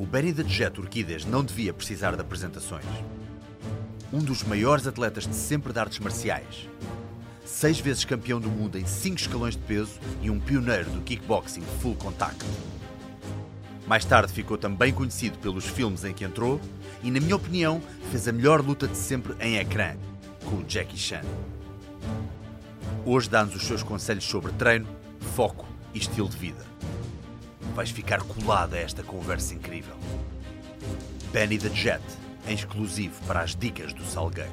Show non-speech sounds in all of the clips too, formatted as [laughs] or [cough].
O Benny the Jet Urquides não devia precisar de apresentações. Um dos maiores atletas de sempre de artes marciais. Seis vezes campeão do mundo em cinco escalões de peso e um pioneiro do kickboxing full contact. Mais tarde ficou também conhecido pelos filmes em que entrou e, na minha opinião, fez a melhor luta de sempre em ecrã, com o Jackie Chan. Hoje dá-nos os seus conselhos sobre treino, foco e estilo de vida. Vais ficar colado a esta conversa incrível. Benny the Jet, em exclusivo para as dicas do Salgueiro.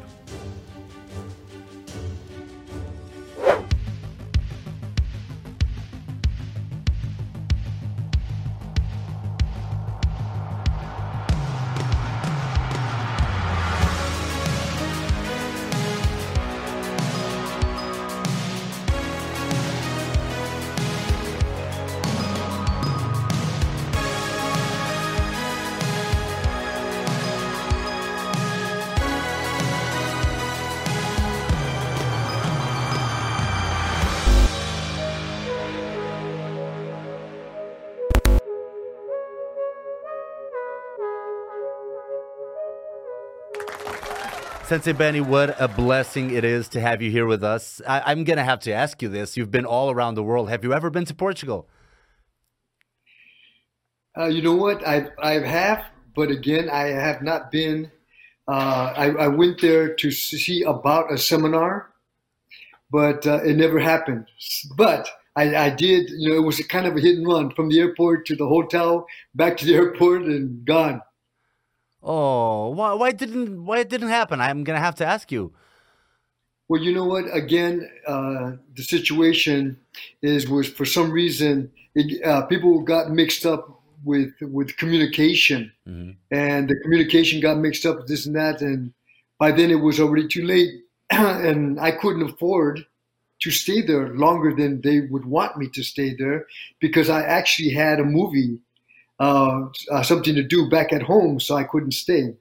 Sensei Benny, what a blessing it is to have you here with us. I, am going to have to ask you this. You've been all around the world. Have you ever been to Portugal? Uh, you know what? I I have, but again, I have not been. Uh, I, I, went there to see about a seminar, but uh, it never happened. But I, I, did. You know, it was a kind of a hit and run from the airport to the hotel, back to the [laughs] airport, and gone. Oh, why, why didn't why it didn't happen? I'm gonna have to ask you. Well, you know what? Again, uh, the situation is was for some reason it, uh, people got mixed up with with communication, mm-hmm. and the communication got mixed up with this and that, and by then it was already too late, [clears throat] and I couldn't afford to stay there longer than they would want me to stay there because I actually had a movie uh, uh, something to do back at home, so I couldn't stay.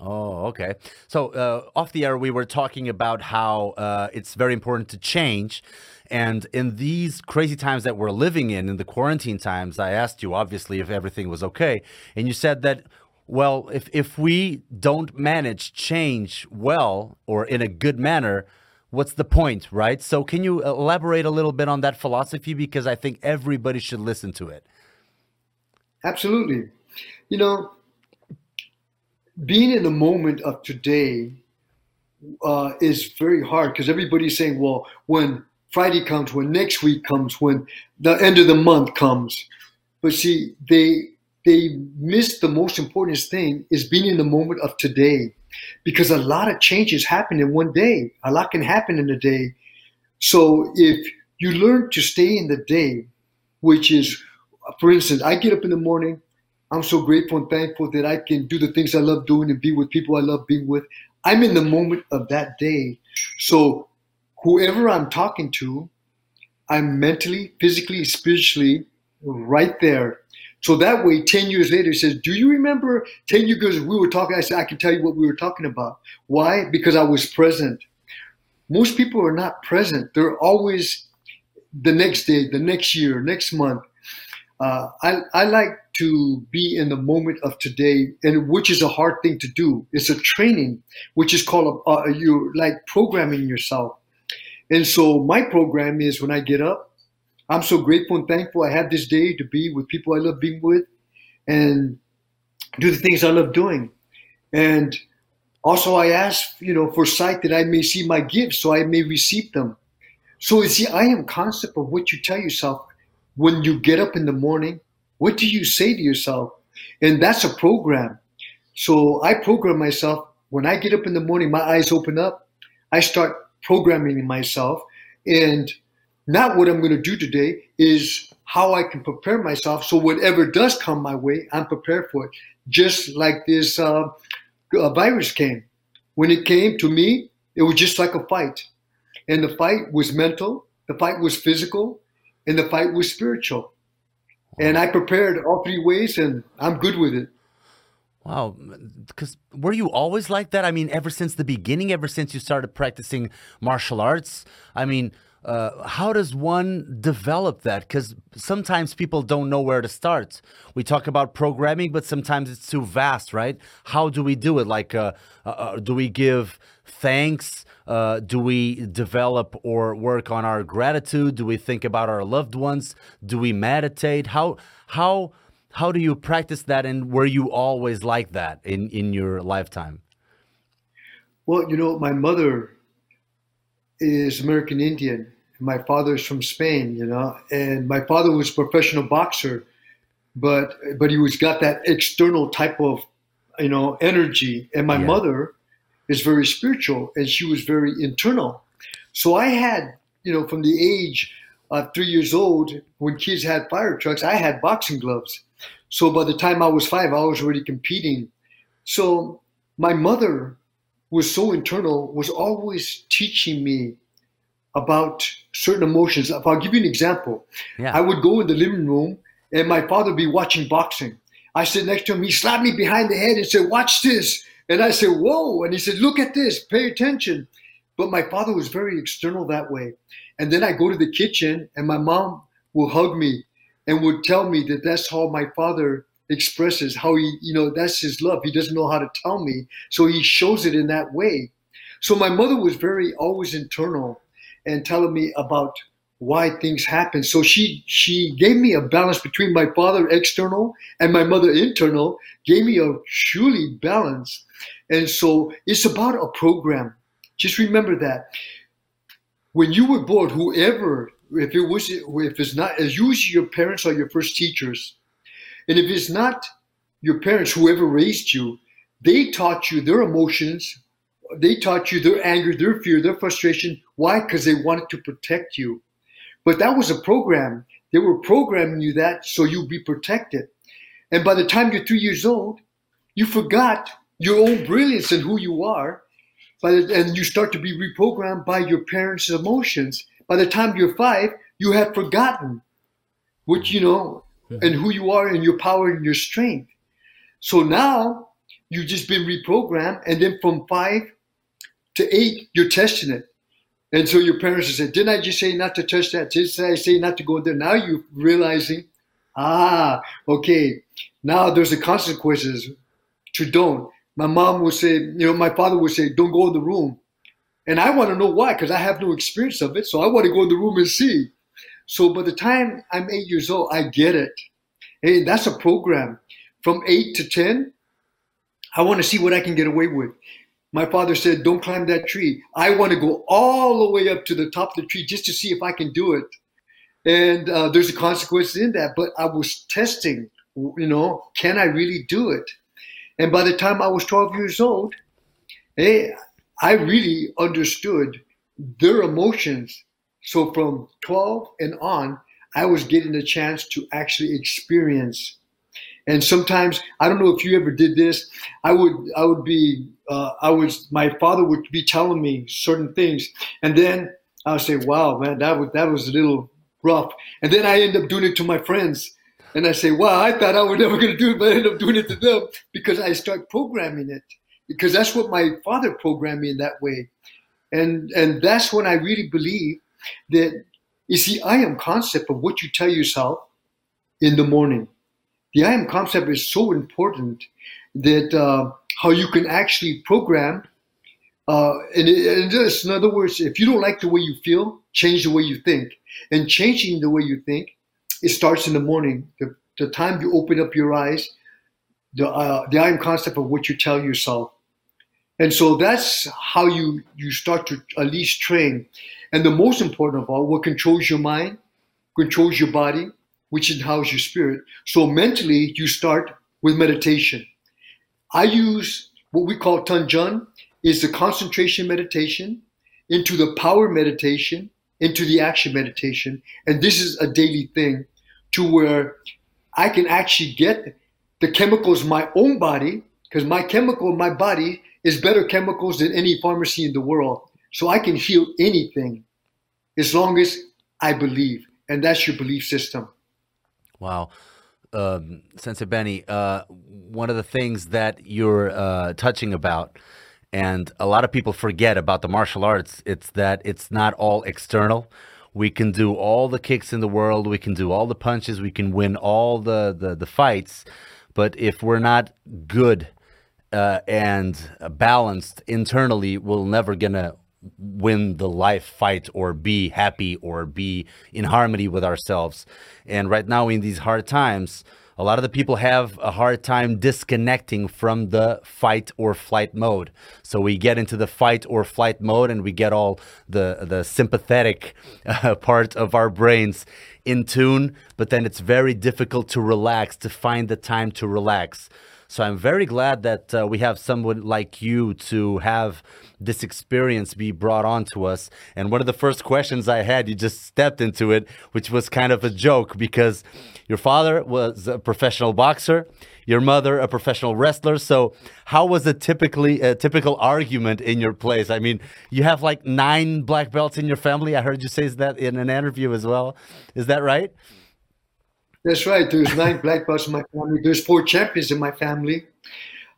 Oh, okay. So uh, off the air, we were talking about how uh, it's very important to change. And in these crazy times that we're living in, in the quarantine times, I asked you obviously if everything was okay, and you said that. Well, if, if we don't manage change well or in a good manner, what's the point, right? So, can you elaborate a little bit on that philosophy? Because I think everybody should listen to it. Absolutely. You know, being in the moment of today uh, is very hard because everybody's saying, well, when Friday comes, when next week comes, when the end of the month comes. But see, they they miss the most important thing is being in the moment of today because a lot of changes happen in one day. A lot can happen in a day. So if you learn to stay in the day, which is for instance, I get up in the morning. I'm so grateful and thankful that I can do the things I love doing and be with people I love being with. I'm in the moment of that day. So whoever I'm talking to, I'm mentally, physically, spiritually right there. So that way, 10 years later, he says, Do you remember 10 years ago we were talking? I said, I can tell you what we were talking about. Why? Because I was present. Most people are not present. They're always the next day, the next year, next month uh, I, I like to be in the moment of today, and which is a hard thing to do. It's a training, which is called a, uh, you like programming yourself. And so my program is when I get up, I'm so grateful and thankful I have this day to be with people I love being with, and do the things I love doing. And also I ask, you know, for sight that I may see my gifts, so I may receive them. So you see, I am conscious of what you tell yourself when you get up in the morning, what do you say to yourself? And that's a program. So I program myself. When I get up in the morning, my eyes open up. I start programming myself. And not what I'm going to do today is how I can prepare myself so whatever does come my way, I'm prepared for it. Just like this uh, virus came. When it came to me, it was just like a fight. And the fight was mental, the fight was physical, and the fight was spiritual. And I prepared all three ways, and I'm good with it. Wow, because were you always like that? I mean, ever since the beginning, ever since you started practicing martial arts. I mean, uh, how does one develop that? Because sometimes people don't know where to start. We talk about programming, but sometimes it's too vast, right? How do we do it? Like, uh, uh, uh do we give thanks? Uh, do we develop or work on our gratitude? Do we think about our loved ones? Do we meditate? How how how do you practice that? And were you always like that in in your lifetime? Well, you know, my mother is American Indian. My father is from Spain, you know, and my father was a professional boxer, but but he was got that external type of, you know, energy. And my yeah. mother is very spiritual, and she was very internal. So I had, you know, from the age of three years old, when kids had fire trucks, I had boxing gloves. So by the time I was five, I was already competing. So my mother was so internal, was always teaching me about certain emotions. If I'll give you an example, yeah. I would go in the living room and my father would be watching boxing. I sit next to him, he slapped me behind the head and said, Watch this. And I said, Whoa. And he said, Look at this, pay attention. But my father was very external that way. And then I go to the kitchen and my mom will hug me and would tell me that that's how my father expresses how he, you know, that's his love. He doesn't know how to tell me. So he shows it in that way. So my mother was very always internal and telling me about why things happen. So she she gave me a balance between my father external and my mother internal, gave me a truly balance. And so it's about a program. Just remember that. When you were born, whoever, if it was if it's not as usually your parents are your first teachers, and if it's not your parents, whoever raised you, they taught you their emotions, they taught you their anger, their fear, their frustration. Why? Because they wanted to protect you. But that was a program. They were programming you that so you'd be protected. And by the time you're three years old, you forgot your own brilliance and who you are. The, and you start to be reprogrammed by your parents' emotions. By the time you're five, you have forgotten, what you know, and who you are and your power and your strength. So now you've just been reprogrammed, and then from five to eight, you're testing it. And so your parents will say, Didn't I just say not to touch that? Didn't I say not to go there? Now you're realizing, ah, okay, now there's the consequences to don't. My mom would say, you know, my father would say, Don't go in the room. And I want to know why, because I have no experience of it. So I want to go in the room and see. So by the time I'm eight years old, I get it. Hey, that's a program. From eight to 10, I want to see what I can get away with. My father said, Don't climb that tree. I want to go all the way up to the top of the tree just to see if I can do it. And uh, there's a consequence in that. But I was testing, you know, can I really do it? And by the time I was 12 years old, hey, I really understood their emotions so from 12 and on, I was getting a chance to actually experience. And sometimes I don't know if you ever did this. I would I would be uh, I was my father would be telling me certain things, and then I would say, "Wow, man, that was that was a little rough." And then I end up doing it to my friends, and I say, "Wow, I thought I was never going to do it, but I end up doing it to them because I start programming it because that's what my father programmed me in that way." And and that's when I really believe that is the I am concept of what you tell yourself in the morning. The I am concept is so important that uh, how you can actually program. Uh, and, and just in other words, if you don't like the way you feel, change the way you think. And changing the way you think, it starts in the morning. The, the time you open up your eyes, the uh, the I am concept of what you tell yourself. And so that's how you you start to at least train. And the most important of all, what controls your mind, controls your body, which empowers your spirit. So mentally, you start with meditation. I use what we call Tanjun, is the concentration meditation into the power meditation, into the action meditation. And this is a daily thing to where I can actually get the chemicals my own body, because my chemical my body is better chemicals than any pharmacy in the world. So I can heal anything as long as I believe. And that's your belief system. Wow. Um, Sensei Benny, uh, one of the things that you're uh, touching about, and a lot of people forget about the martial arts, it's that it's not all external. we can do all the kicks in the world, we can do all the punches, we can win all the the, the fights, but if we're not good uh, and balanced internally, we're never gonna win the life fight or be happy or be in harmony with ourselves. And right now, in these hard times, a lot of the people have a hard time disconnecting from the fight or flight mode. So we get into the fight or flight mode and we get all the the sympathetic uh, [laughs] part of our brains in tune, but then it's very difficult to relax, to find the time to relax. So I'm very glad that uh, we have someone like you to have this experience be brought on to us. And one of the first questions I had, you just stepped into it, which was kind of a joke because your father was a professional boxer, your mother a professional wrestler. So how was a typically a typical argument in your place? I mean, you have like nine black belts in your family. I heard you say that in an interview as well. Is that right? That's right. There's nine [laughs] black belts in my family. There's four champions in my family,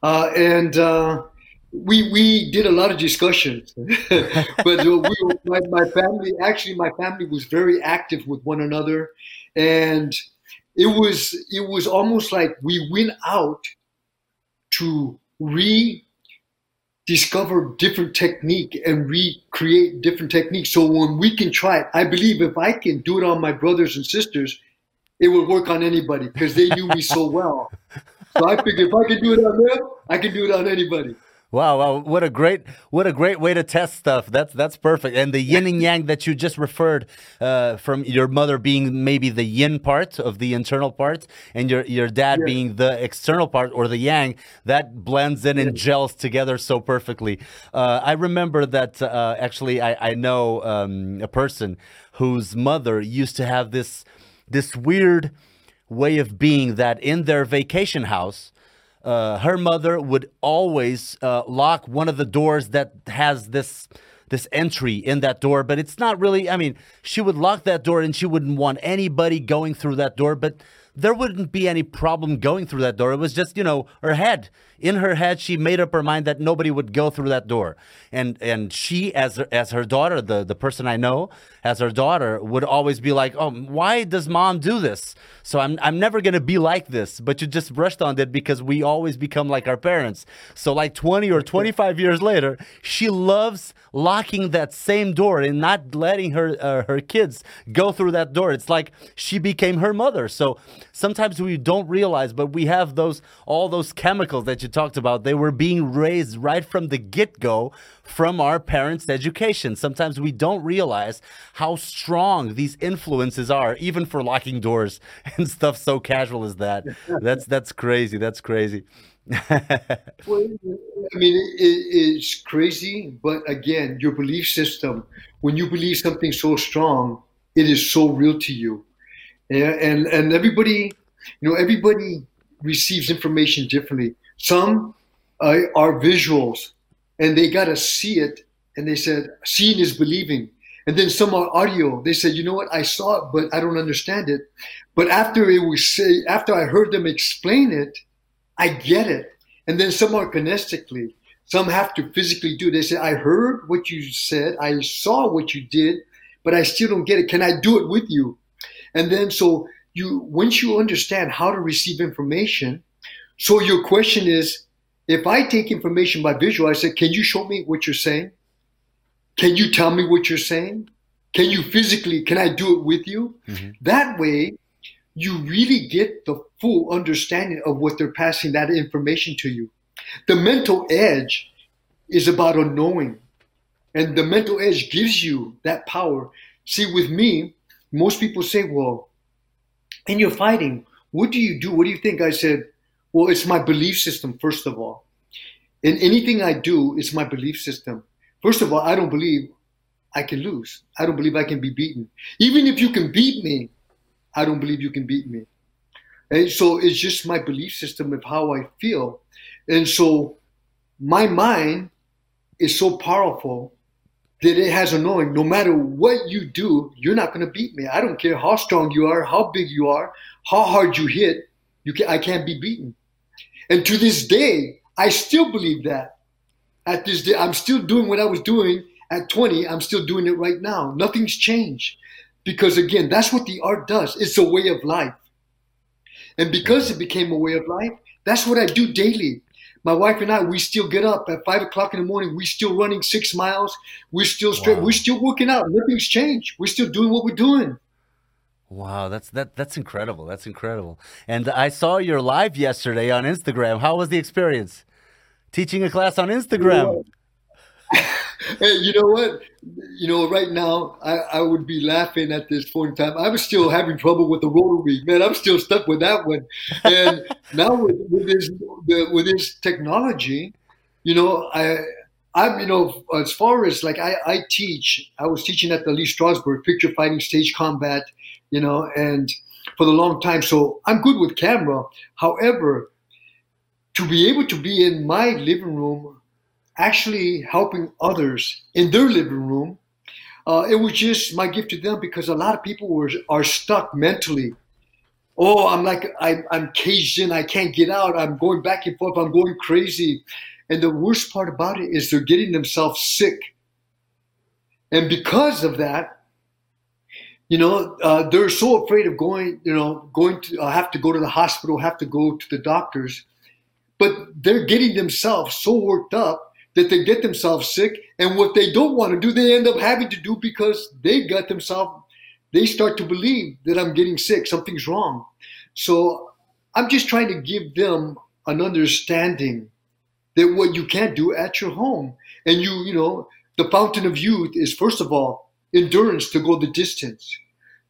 uh, and uh, we we did a lot of discussions. [laughs] but we, my, my family, actually, my family was very active with one another, and it was it was almost like we went out to re discover different technique and recreate different techniques. So when we can try it, I believe if I can do it on my brothers and sisters it would work on anybody because they knew me so [laughs] well. So I figured if I could do it on them, I can do it on anybody. Wow, wow, what a great what a great way to test stuff. That's that's perfect. And the yin and yang that you just referred uh, from your mother being maybe the yin part of the internal part, and your your dad yeah. being the external part or the yang, that blends in yeah. and gels together so perfectly. Uh, I remember that uh, actually I I know um, a person whose mother used to have this this weird way of being that in their vacation house, uh, her mother would always uh, lock one of the doors that has this this entry in that door but it's not really i mean she would lock that door and she wouldn't want anybody going through that door but there wouldn't be any problem going through that door. It was just, you know, her head. In her head, she made up her mind that nobody would go through that door. And and she, as as her daughter, the the person I know, as her daughter, would always be like, "Oh, why does mom do this?" So I'm I'm never gonna be like this. But you just brushed on it because we always become like our parents. So like 20 or 25 years later, she loves locking that same door and not letting her uh, her kids go through that door. It's like she became her mother. So sometimes we don't realize, but we have those all those chemicals that you talked about. They were being raised right from the get go from our parents' education. Sometimes we don't realize how strong these influences are, even for locking doors [laughs] and stuff so casual as that. That's that's crazy. That's crazy. [laughs] well, I mean, it, it's crazy, but again, your belief system, when you believe something so strong, it is so real to you. Yeah, and and everybody, you know, everybody receives information differently. Some uh, are visuals, and they got to see it, and they said seeing is believing. And then some are audio. They said, you know what, I saw it, but I don't understand it. But after it was say, after I heard them explain it, I get it. And then some are kinestically. Some have to physically do. They say, I heard what you said, I saw what you did, but I still don't get it. Can I do it with you? And then so you once you understand how to receive information, so your question is, if I take information by visual, I say, can you show me what you're saying? Can you tell me what you're saying? Can you physically, can I do it with you? Mm-hmm. That way, you really get the full understanding of what they're passing that information to you. The mental edge is about a knowing, and the mental edge gives you that power. See, with me, most people say, well, in your fighting, what do you do? What do you think? I said, well, it's my belief system, first of all. In anything I do, it's my belief system. First of all, I don't believe I can lose. I don't believe I can be beaten. Even if you can beat me, I don't believe you can beat me. And so it's just my belief system of how I feel. And so my mind is so powerful that it has a knowing no matter what you do, you're not going to beat me. I don't care how strong you are, how big you are, how hard you hit, you can, I can't be beaten. And to this day, I still believe that. At this day, I'm still doing what I was doing at 20. I'm still doing it right now. Nothing's changed. because again, that's what the art does. It's a way of life. And because it became a way of life, that's what I do daily. My wife and I, we still get up at five o'clock in the morning. We're still running six miles. We're still straight. Wow. We're still working out. Nothing's changed. We're still doing what we're doing. Wow, that's that that's incredible. That's incredible. And I saw your live yesterday on Instagram. How was the experience? Teaching a class on Instagram. [laughs] hey, you know what? You know, right now I, I would be laughing at this point in time. I was still having trouble with the rotary, man. I'm still stuck with that one. And [laughs] now with, with this the, with this technology, you know, I I'm you know as far as like I, I teach, I was teaching at the Lee Strasberg Picture Fighting Stage Combat, you know, and for the long time. So I'm good with camera. However, to be able to be in my living room actually helping others in their living room. Uh, it was just my gift to them because a lot of people were are stuck mentally. Oh, I'm like I, I'm caged in. I can't get out. I'm going back and forth. I'm going crazy. And the worst part about it is they're getting themselves sick. And because of that, you know, uh, they're so afraid of going. You know, going to uh, have to go to the hospital, have to go to the doctors, but they're getting themselves so worked up that they get themselves sick. And what they don't want to do, they end up having to do because they got themselves, they start to believe that I'm getting sick, something's wrong. So I'm just trying to give them an understanding that what you can't do at your home. And you, you know, the fountain of youth is first of all endurance to go the distance.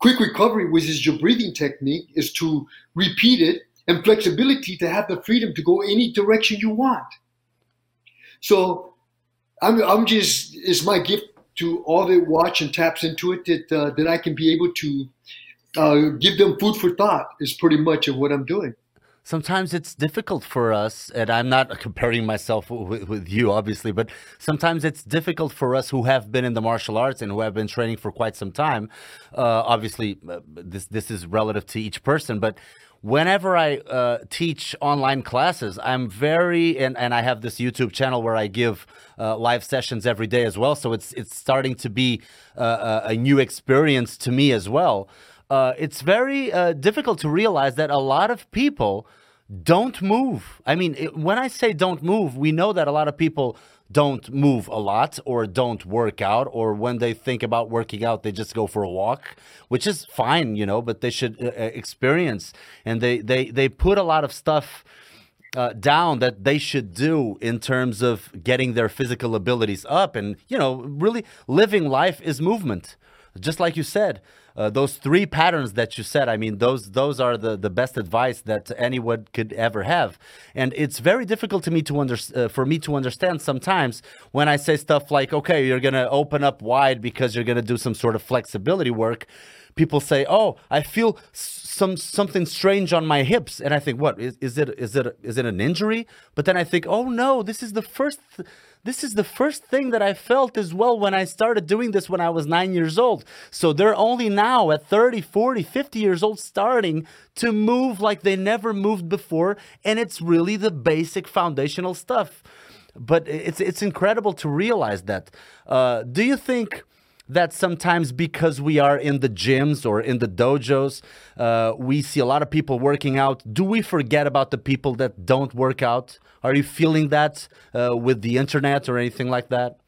Quick recovery, which is your breathing technique, is to repeat it, and flexibility to have the freedom to go any direction you want. So I'm, I'm just, it's my gift to all that watch and taps into it that, uh, that I can be able to uh, give them food for thought is pretty much of what I'm doing. Sometimes it's difficult for us, and I'm not comparing myself with, with, you, obviously, but sometimes it's difficult for us who have been in the martial arts and who have been training for quite some time. Uh, obviously, uh, this this is relative to each person, but whenever I uh, teach online classes, I'm very and, and I have this YouTube channel where I give uh, live sessions every day as well. So it's it's starting to be uh, a new experience to me as well. Uh, it's very uh, difficult to realize that a lot of people don't move. I mean, it, when I say don't move, we know that a lot of people don't move a lot or don't work out or when they think about working out they just go for a walk which is fine you know but they should uh, uh, experience and they they they put a lot of stuff uh, down that they should do in terms of getting their physical abilities up and you know really living life is movement just like you said uh, those three patterns that you said i mean those those are the the best advice that anyone could ever have. And it's very difficult to me to under, uh, for me to understand sometimes when i say stuff like okay you're going to open up wide because you're going to do some sort of flexibility work. People say oh i feel some something strange on my hips. And i think what is, is it is it is it an injury? But then i think oh no this is the first th- this is the first thing that I felt as well when I started doing this when I was nine years old. So they're only now at 30, 40, 50 years old starting to move like they never moved before. And it's really the basic foundational stuff. But it's, it's incredible to realize that. Uh, do you think that sometimes because we are in the gyms or in the dojos, uh, we see a lot of people working out. Do we forget about the people that don't work out? Are you feeling that uh, with the internet or anything like that?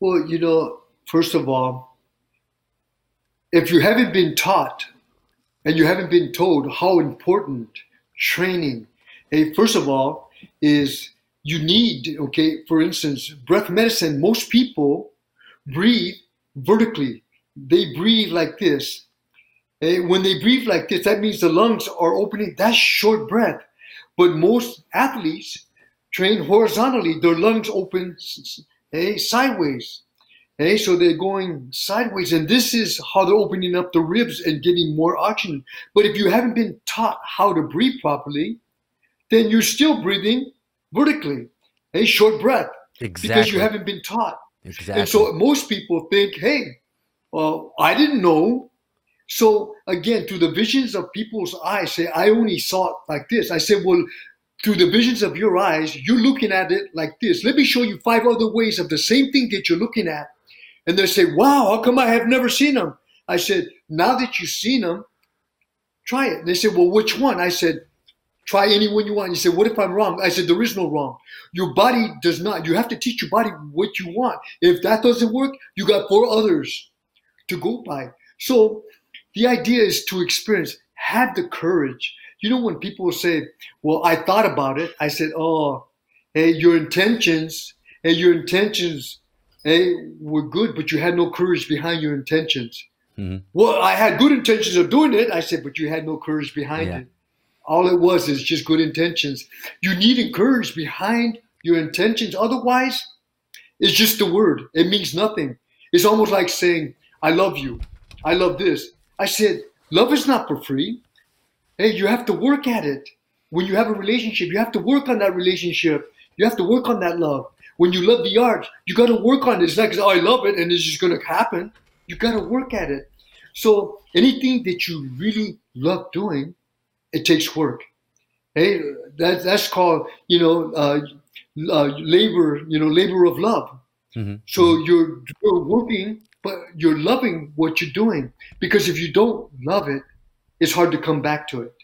Well, you know, first of all, if you haven't been taught and you haven't been told how important training, hey, first of all, is you need, okay, for instance, breath medicine, most people breathe vertically. They breathe like this. And when they breathe like this, that means the lungs are opening. That's short breath. But most athletes train horizontally. Their lungs open hey, eh, sideways. Hey, so they're going sideways, and this is how they're opening up the ribs and getting more oxygen. But if you haven't been taught how to breathe properly, then you're still breathing vertically. Hey, short breath. Exactly. Because you haven't been taught. Exactly. And so most people think, hey, well, I didn't know. So again, through the visions of people's eyes, say, I only saw it like this. I said, well, through the visions of your eyes, you're looking at it like this. Let me show you five other ways of the same thing that you're looking at. And they say, wow, how come I have never seen them? I said, now that you've seen them, try it. And they said, well, which one? I said, try any one you want. You say, what if I'm wrong? I said, there is no wrong. Your body does not. You have to teach your body what you want. If that doesn't work, you got four others to go by. So the idea is to experience, have the courage. You know, when people say, well, I thought about it, I said, oh, hey, your intentions, hey, your intentions, hey, were good, but you had no courage behind your intentions. Mm-hmm. Well, I had good intentions of doing it. I said, but you had no courage behind yeah. it. All it was is just good intentions. You need courage behind your intentions. Otherwise, it's just a word. It means nothing. It's almost like saying, I love you. I love this. I said, love is not for free. Hey, you have to work at it. When you have a relationship, you have to work on that relationship. You have to work on that love. When you love the art, you got to work on it. It's because, oh, I love it and it's just going to happen. You got to work at it. So anything that you really love doing, it takes work. Hey, that, that's called, you know, uh, uh, labor, you know, labor of love. Mm-hmm. So. You're, you're working, but you're loving what you're doing. Because if you don't love it, it's hard to come back to it.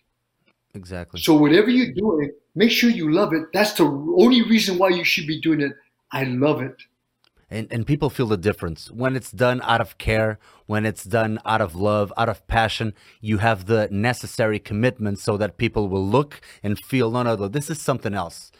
Exactly. So whatever you're doing, make sure you love it. That's the only reason why you should be doing it. I love it. And, and people feel the difference when it's done out of care, when it's done out of love, out of passion. You have the necessary commitment so that people will look and feel, no, no, no, this is something else.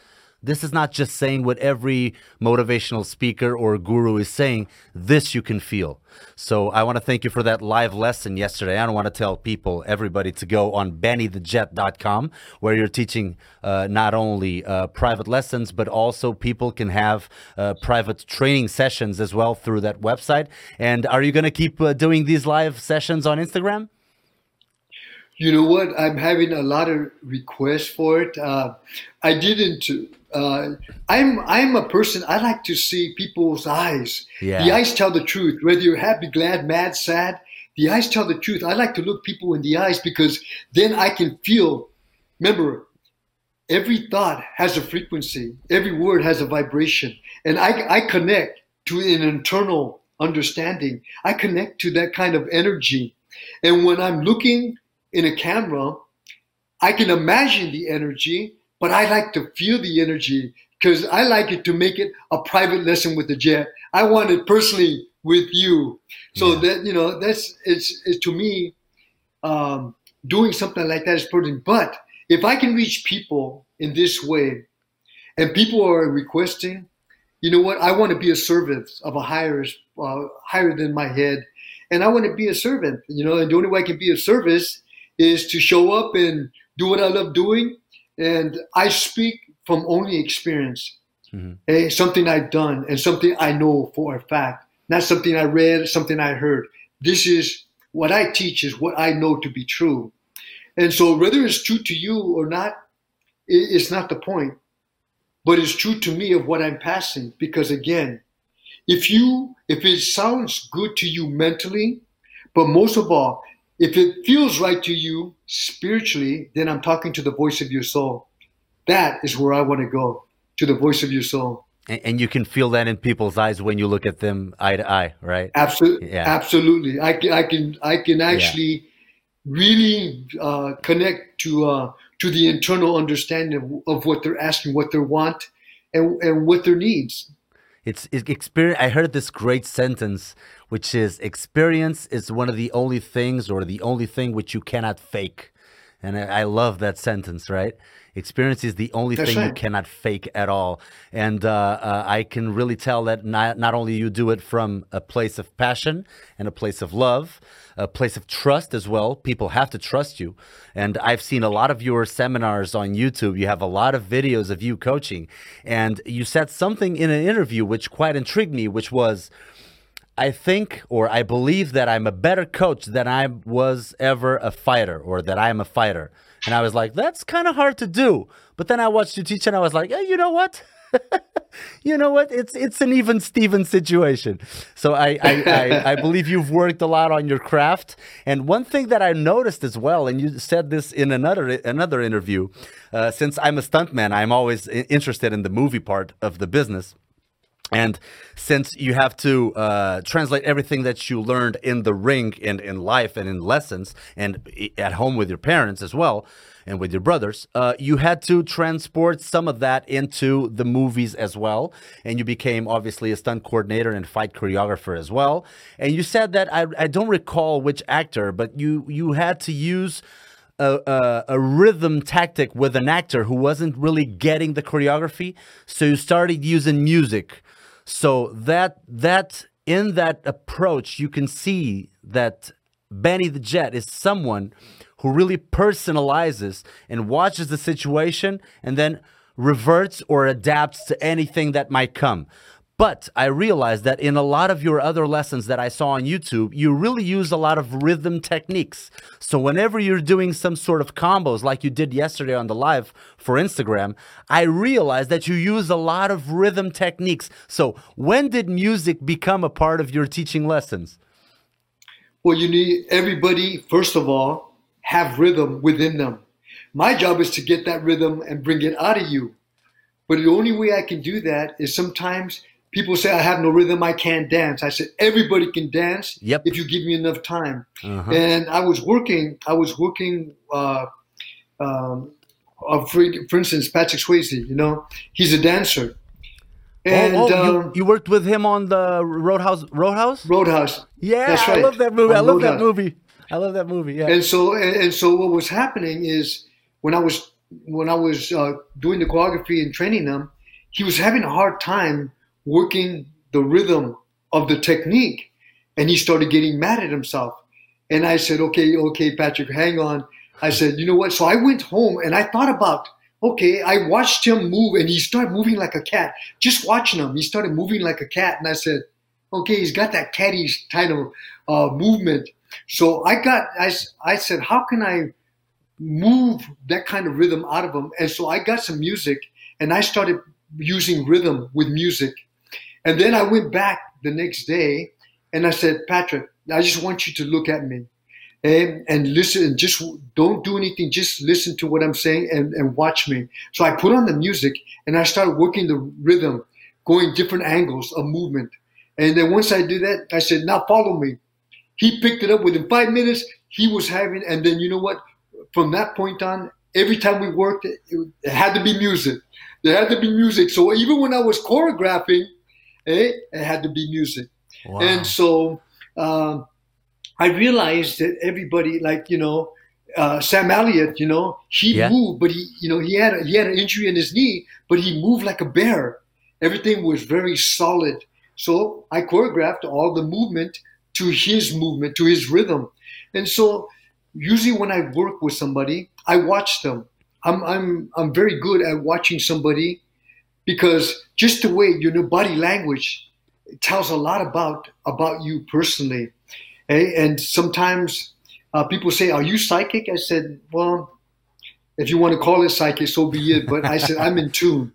This is not just saying what every motivational speaker or guru is saying. This you can feel. So I want to thank you for that live lesson yesterday. I don't want to tell people, everybody, to go on bennythejet.com, where you're teaching uh, not only uh, private lessons, but also people can have uh, private training sessions as well through that website. And are you going to keep uh, doing these live sessions on Instagram? You know what? I'm having a lot of requests for it. Uh, I didn't uh, I'm I'm a person. I like to see people's eyes. Yeah. The eyes tell the truth. Whether you're happy, glad, mad, sad, the eyes tell the truth. I like to look people in the eyes because then I can feel. Remember, every thought has a frequency. Every word has a vibration, and I I connect to an internal understanding. I connect to that kind of energy, and when I'm looking in a camera, I can imagine the energy but I like to feel the energy because I like it to make it a private lesson with the jet. I want it personally with you. So yeah. that, you know, that's, it's, it's to me, um, doing something like that is important. But if I can reach people in this way and people are requesting, you know what, I want to be a servant of a higher, uh, higher than my head. And I want to be a servant, you know, and the only way I can be a service is to show up and do what I love doing and I speak from only experience, mm-hmm. eh, something I've done and something I know for a fact, not something I read, something I heard. This is what I teach is what I know to be true. And so whether it's true to you or not, it's not the point. But it's true to me of what I'm passing. Because again, if you if it sounds good to you mentally, but most of all, if it feels right to you spiritually, then I'm talking to the voice of your soul. That is where I want to go, to the voice of your soul. And, and you can feel that in people's eyes when you look at them eye to eye, right? Absolutely. Yeah. Absolutely. I can, I can, I can actually yeah. really uh, connect to uh, to the internal understanding of, of what they're asking, what they want, and and what their needs. It's, it's experience. I heard this great sentence which is experience is one of the only things or the only thing which you cannot fake. And I, I love that sentence, right? Experience is the only That's thing right. you cannot fake at all. And uh, uh, I can really tell that not, not only you do it from a place of passion and a place of love, a place of trust as well. People have to trust you. And I've seen a lot of your seminars on YouTube. You have a lot of videos of you coaching. And you said something in an interview which quite intrigued me, which was, I think or I believe that I'm a better coach than I was ever a fighter or that I am a fighter. And I was like, that's kind of hard to do. But then I watched you teach and I was like, hey, you know what? [laughs] you know what? It's it's an even Steven situation. So I I, I [laughs] I, believe you've worked a lot on your craft. And one thing that I noticed as well, and you said this in another another interview, uh, since I'm a stuntman, I'm always interested in the movie part of the business. And since you have to uh, translate everything that you learned in the ring and in life and in lessons and at home with your parents as well and with your brothers, uh, you had to transport some of that into the movies as well. And you became obviously a stunt coordinator and fight choreographer as well. And you said that I, I don't recall which actor, but you you had to use a, a, a, rhythm tactic with an actor who wasn't really getting the choreography. So you started using music so that that in that approach, you can see that Benny the Jet is someone who really personalizes and watches the situation and then reverts or adapts to anything that might come. But I realized that in a lot of your other lessons that I saw on YouTube, you really use a lot of rhythm techniques. So whenever you're doing some sort of combos like you did yesterday on the live for Instagram, I realized that you use a lot of rhythm techniques. So when did music become a part of your teaching lessons? Well, you need everybody, first of all, have rhythm within them. My job is to get that rhythm and bring it out of you. But the only way I can do that is sometimes people say I have no rhythm, I can't dance. I said everybody can dance yep. if you give me enough time. Uh-huh. And I was working, I was working. Uh, um, uh, for, for instance, Patrick Swayze, you know, he's a dancer. And oh, oh, um, you, you, worked with him on the Roadhouse. Roadhouse. Roadhouse. Yeah, right. I love that movie. On I love Roadhouse. that movie. I love that movie. Yeah. And so, and, and so, what was happening is when I was when I was uh, doing the choreography and training them, he was having a hard time working the rhythm of the technique. And he started getting mad at himself. And I said, okay, okay, Patrick, hang on. I said, you know what? So I went home and I thought about, okay, I watched him move and he started moving like a cat. Just watching him, he started moving like a cat. And I said, okay, he's got that catty kind of uh, movement. So I got, I, I said, how can I move that kind of rhythm out of him? And so I got some music and I started using rhythm with music. And then I went back the next day and I said, Patrick, I just want you to look at me and, and listen and just don't do anything. Just listen to what I'm saying and, and watch me. So I put on the music and I started working the rhythm, going different angles of movement. And then once I did that, I said, now follow me. He picked it up within five minutes. He was having, and then you know what? From that point on, every time we worked, it, it had to be music. There had to be music. So even when I was choreographing, eh, it had to be music. Wow. And so um, I realized that everybody, like you know, uh, Sam Elliott, you know, he yeah. moved, but he, you know, he had a, he had an injury in his knee, but he moved like a bear. Everything was very solid. So I choreographed all the movement to his movement, to his rhythm. And so usually when I work with somebody, I watch them. I'm I'm I'm very good at watching somebody because just the way your body language tells a lot about about you personally. Okay? And sometimes uh, people say, "Are you psychic?" I said, "Well, if you want to call it psychic, so be it." But I said, "I'm in tune.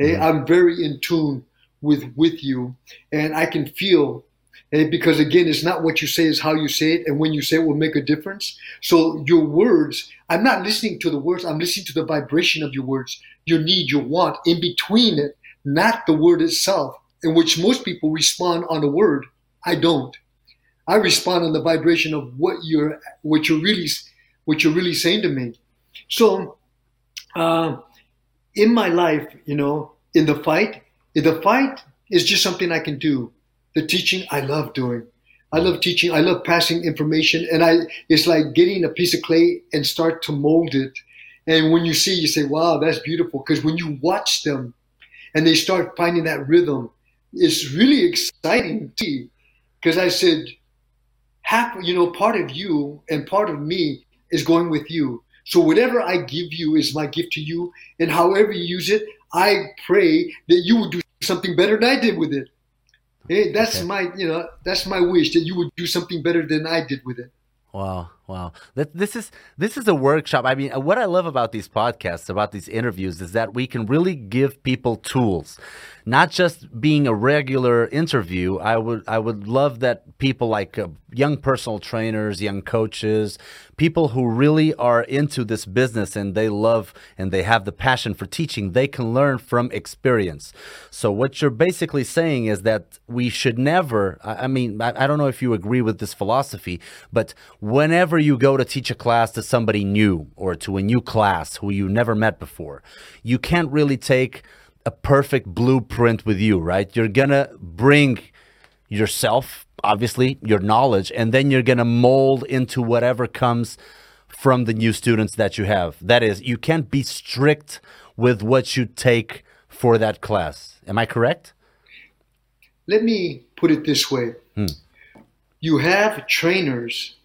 Mm-hmm. I'm very in tune with with you, and I can feel and because again, it's not what you say, is how you say it, and when you say it will make a difference. So your words, I'm not listening to the words, I'm listening to the vibration of your words, your need, your want, in between it, not the word itself, in which most people respond on the word. I don't. I respond on the vibration of what you're what you're really what you're really saying to me. So uh, in my life, you know, in the fight, in the fight is just something I can do the teaching I love doing. I love teaching. I love passing information, and I it's like getting a piece of clay and start to mold it. And when you see, you say, "Wow, that's beautiful." Because when you watch them, and they start finding that rhythm, it's really exciting to see. Because I said, half, you know, part of you and part of me is going with you. So whatever I give you is my gift to you, and however you use it, I pray that you will do something better than I did with it. Hey, that's okay. my, you know, that's my wish that you would do something better than I did with it. Wow. Wow. This is this is a workshop. I mean, what I love about these podcasts, about these interviews is that we can really give people tools not just being a regular interview. I would I would love that people like uh, young personal trainers, young coaches, people who really are into this business and they love and they have the passion for teaching, they can learn from experience. So what you're basically saying is that we should never. I, I mean, I, I don't know if you agree with this philosophy, but whenever you go to teach a class to somebody new or to a new class who you never met before, you can't really take a perfect blueprint with you, right? You're gonna bring yourself, obviously, your knowledge, and then you're gonna mold into whatever comes from the new students that you have. That is, you can't be strict with what you take for that class. Am I correct? Let me put it this way. Hmm. You have trainers.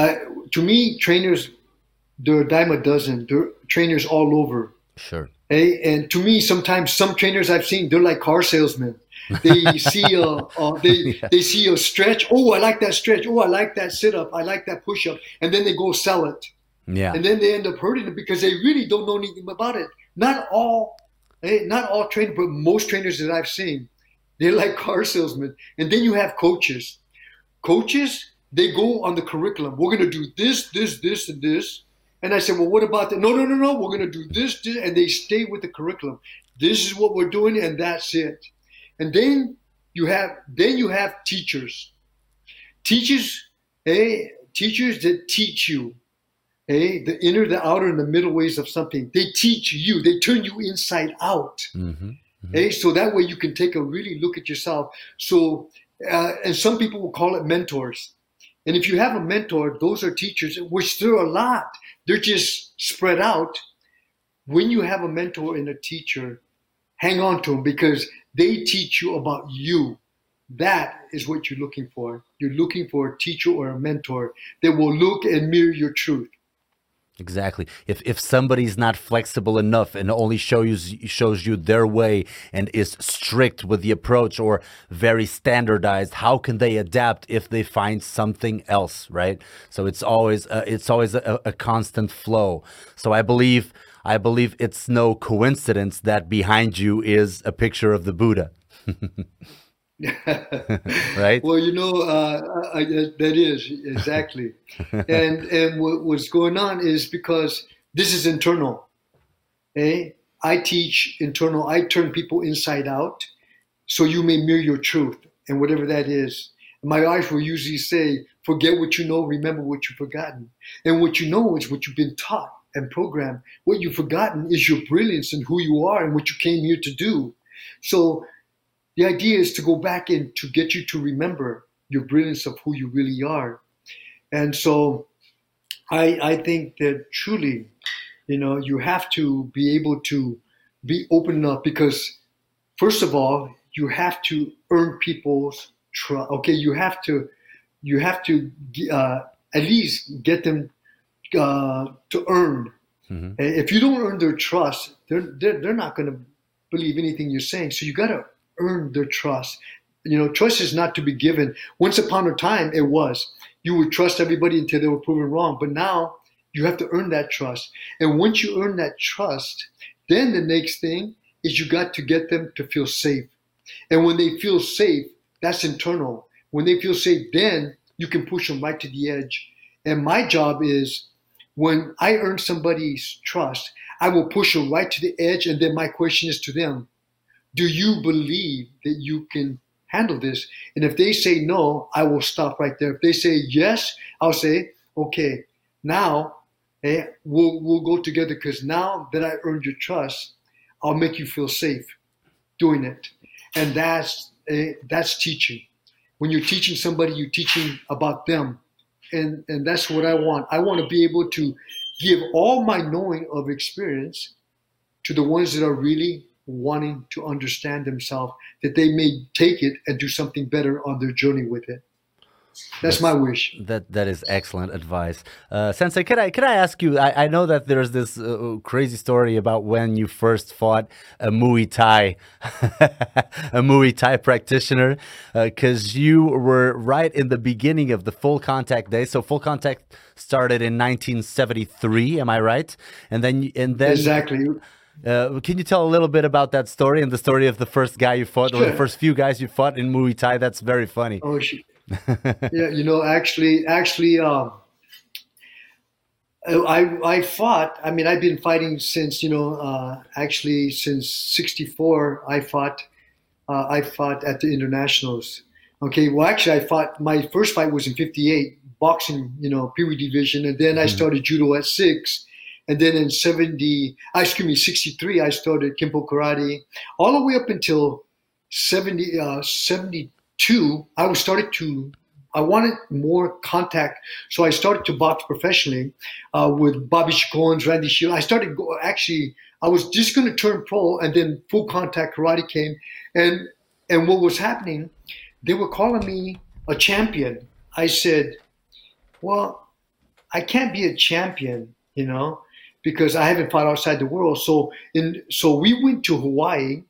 Uh, to me, trainers, there are a dime a dozen. There are trainers all over. Sure. Hey, and to me, sometimes some trainers I've seen, they're like car salesmen. They [laughs] see a, uh, they yeah. they see a stretch. Oh, I like that stretch. Oh, I like that sit up. I like that push up, and then they go sell it. Yeah. And then they end up hurting it because they really don't know anything about it. Not all, hey, not all trainers, but most trainers that I've seen, they're like [laughs] car salesmen. And then you have coaches. Coaches, they go on the curriculum. We're gonna do this, this, this, and this and I said, well, what about that? No, no, no, no. We're going to do this, this, and they stay with the curriculum. This is what we're doing, and that's it. And then you have then you have teachers, teachers, hey, eh, teachers that teach you, hey, eh, the inner, the outer, and the middle ways of something. They teach you. They turn you inside out. Mm-hmm. Mm-hmm. Hey, so that way you can take a really look at yourself. So, uh, and some people will call it mentors. And if you have a mentor, those are teachers, which there are a lot. They're just spread out. When you have a mentor and a teacher, hang on to them because they teach you about you. That is what you're looking for. You're looking for a teacher or a mentor that will look and mirror your truth. Exactly. If if somebody's not flexible enough and only shows shows you their way and is strict with the approach or very standardized, how can they adapt if they find something else, right? So it's always uh, it's always a, a constant flow. So I believe I believe it's no coincidence that behind you is a picture of the Buddha. [laughs] [laughs] right? Well, you know, uh, I, that is exactly. [laughs] and and what, what's going on is because this is internal. Eh? I teach internal. I turn people inside out, so you may mirror your truth and whatever that is. My wife will usually say, "Forget what you know, remember what you've forgotten." And what you know is what you've been taught and programmed. What you've forgotten is your brilliance and who you are and what you came here to do. So the idea is to go back and to get you to remember your brilliance of who you really are. And so I, I think that truly, you know, you have to be able to be open enough because, first of all, you have to earn people's trust. Okay, you have to, you have to uh, at least get them uh, to earn. Mm-hmm. If you don't earn their trust, they're they're, they're not going to believe anything you're saying. So you got to earn their trust. You know, trust is not to be given. Once upon a time, it was. You would trust everybody until they were proven wrong. But now you have to earn that trust. And once you earn that trust, then the next thing is you got to get them to feel safe. And when they feel safe, that's internal. When they feel safe, then you can push them right to the edge. And my job is when I earn somebody's trust, I will push them right to the edge. And then my question is to them do you believe that you can handle this? And if they say no, I will stop right there. If they say yes, I'll say, okay, now eh, we'll, we'll go together because now that I earned your trust, I'll make you feel safe doing it. And that's, eh, that's teaching. When you're teaching somebody, you're teaching about them. And, and that's what I want. I want to be able to give all my knowing of experience to the ones that are really wanting to understand themselves that they may take it and do something better on their journey with it. That's, that's, my wish. That that is excellent advice, uh, Sensei. Could I could I ask you? I, I know that there's this uh, crazy story about when you first fought a Muay Thai, [laughs] a Muay Thai practitioner, because uh, you were right in the beginning of the full contact day. So full contact started in 1973. Am I right? And then and then exactly. Uh, can you tell a little bit about that story and the story of the first guy you fought, sure. or the first few guys you fought in Muay Thai? That's very funny. Oh, shit! [laughs] yeah, you know, actually, actually, um, I I fought. I mean, I've been fighting since you know, uh, actually since '64. I fought. Uh, I fought at the internationals. Okay, well, actually, I fought. My first fight was in '58, boxing. You know, Wee division, and then I mm-hmm. started judo at six. And then in 70, uh, excuse me, 63, I started Kempo Karate. All the way up until 70, uh, 70, two, I was started to I wanted more contact, so I started to box professionally uh, with Bobby Chacons, Randy Shield. I started go, actually. I was just going to turn pro, and then full contact karate came, and and what was happening? They were calling me a champion. I said, "Well, I can't be a champion, you know, because I haven't fought outside the world." So in so we went to Hawaii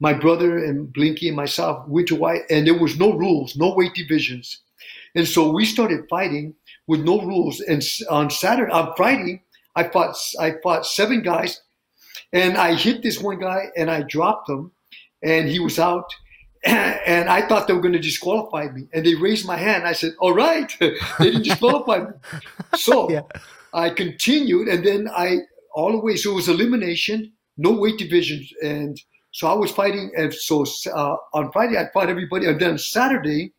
my brother and Blinky and myself went to Hawaii, and there was no rules, no weight divisions, and so we started fighting with no rules. And on Saturday, on Friday, I fought I fought seven guys, and I hit this one guy and I dropped him, and he was out. [clears throat] And I thought they were going to disqualify me, and they raised my hand. I said, "All right," [laughs] they didn't disqualify me. So [laughs] yeah. I continued, and then I all the way. So it was elimination, no weight divisions, and so I was fighting, and so uh, on Friday I fought everybody, and then Saturday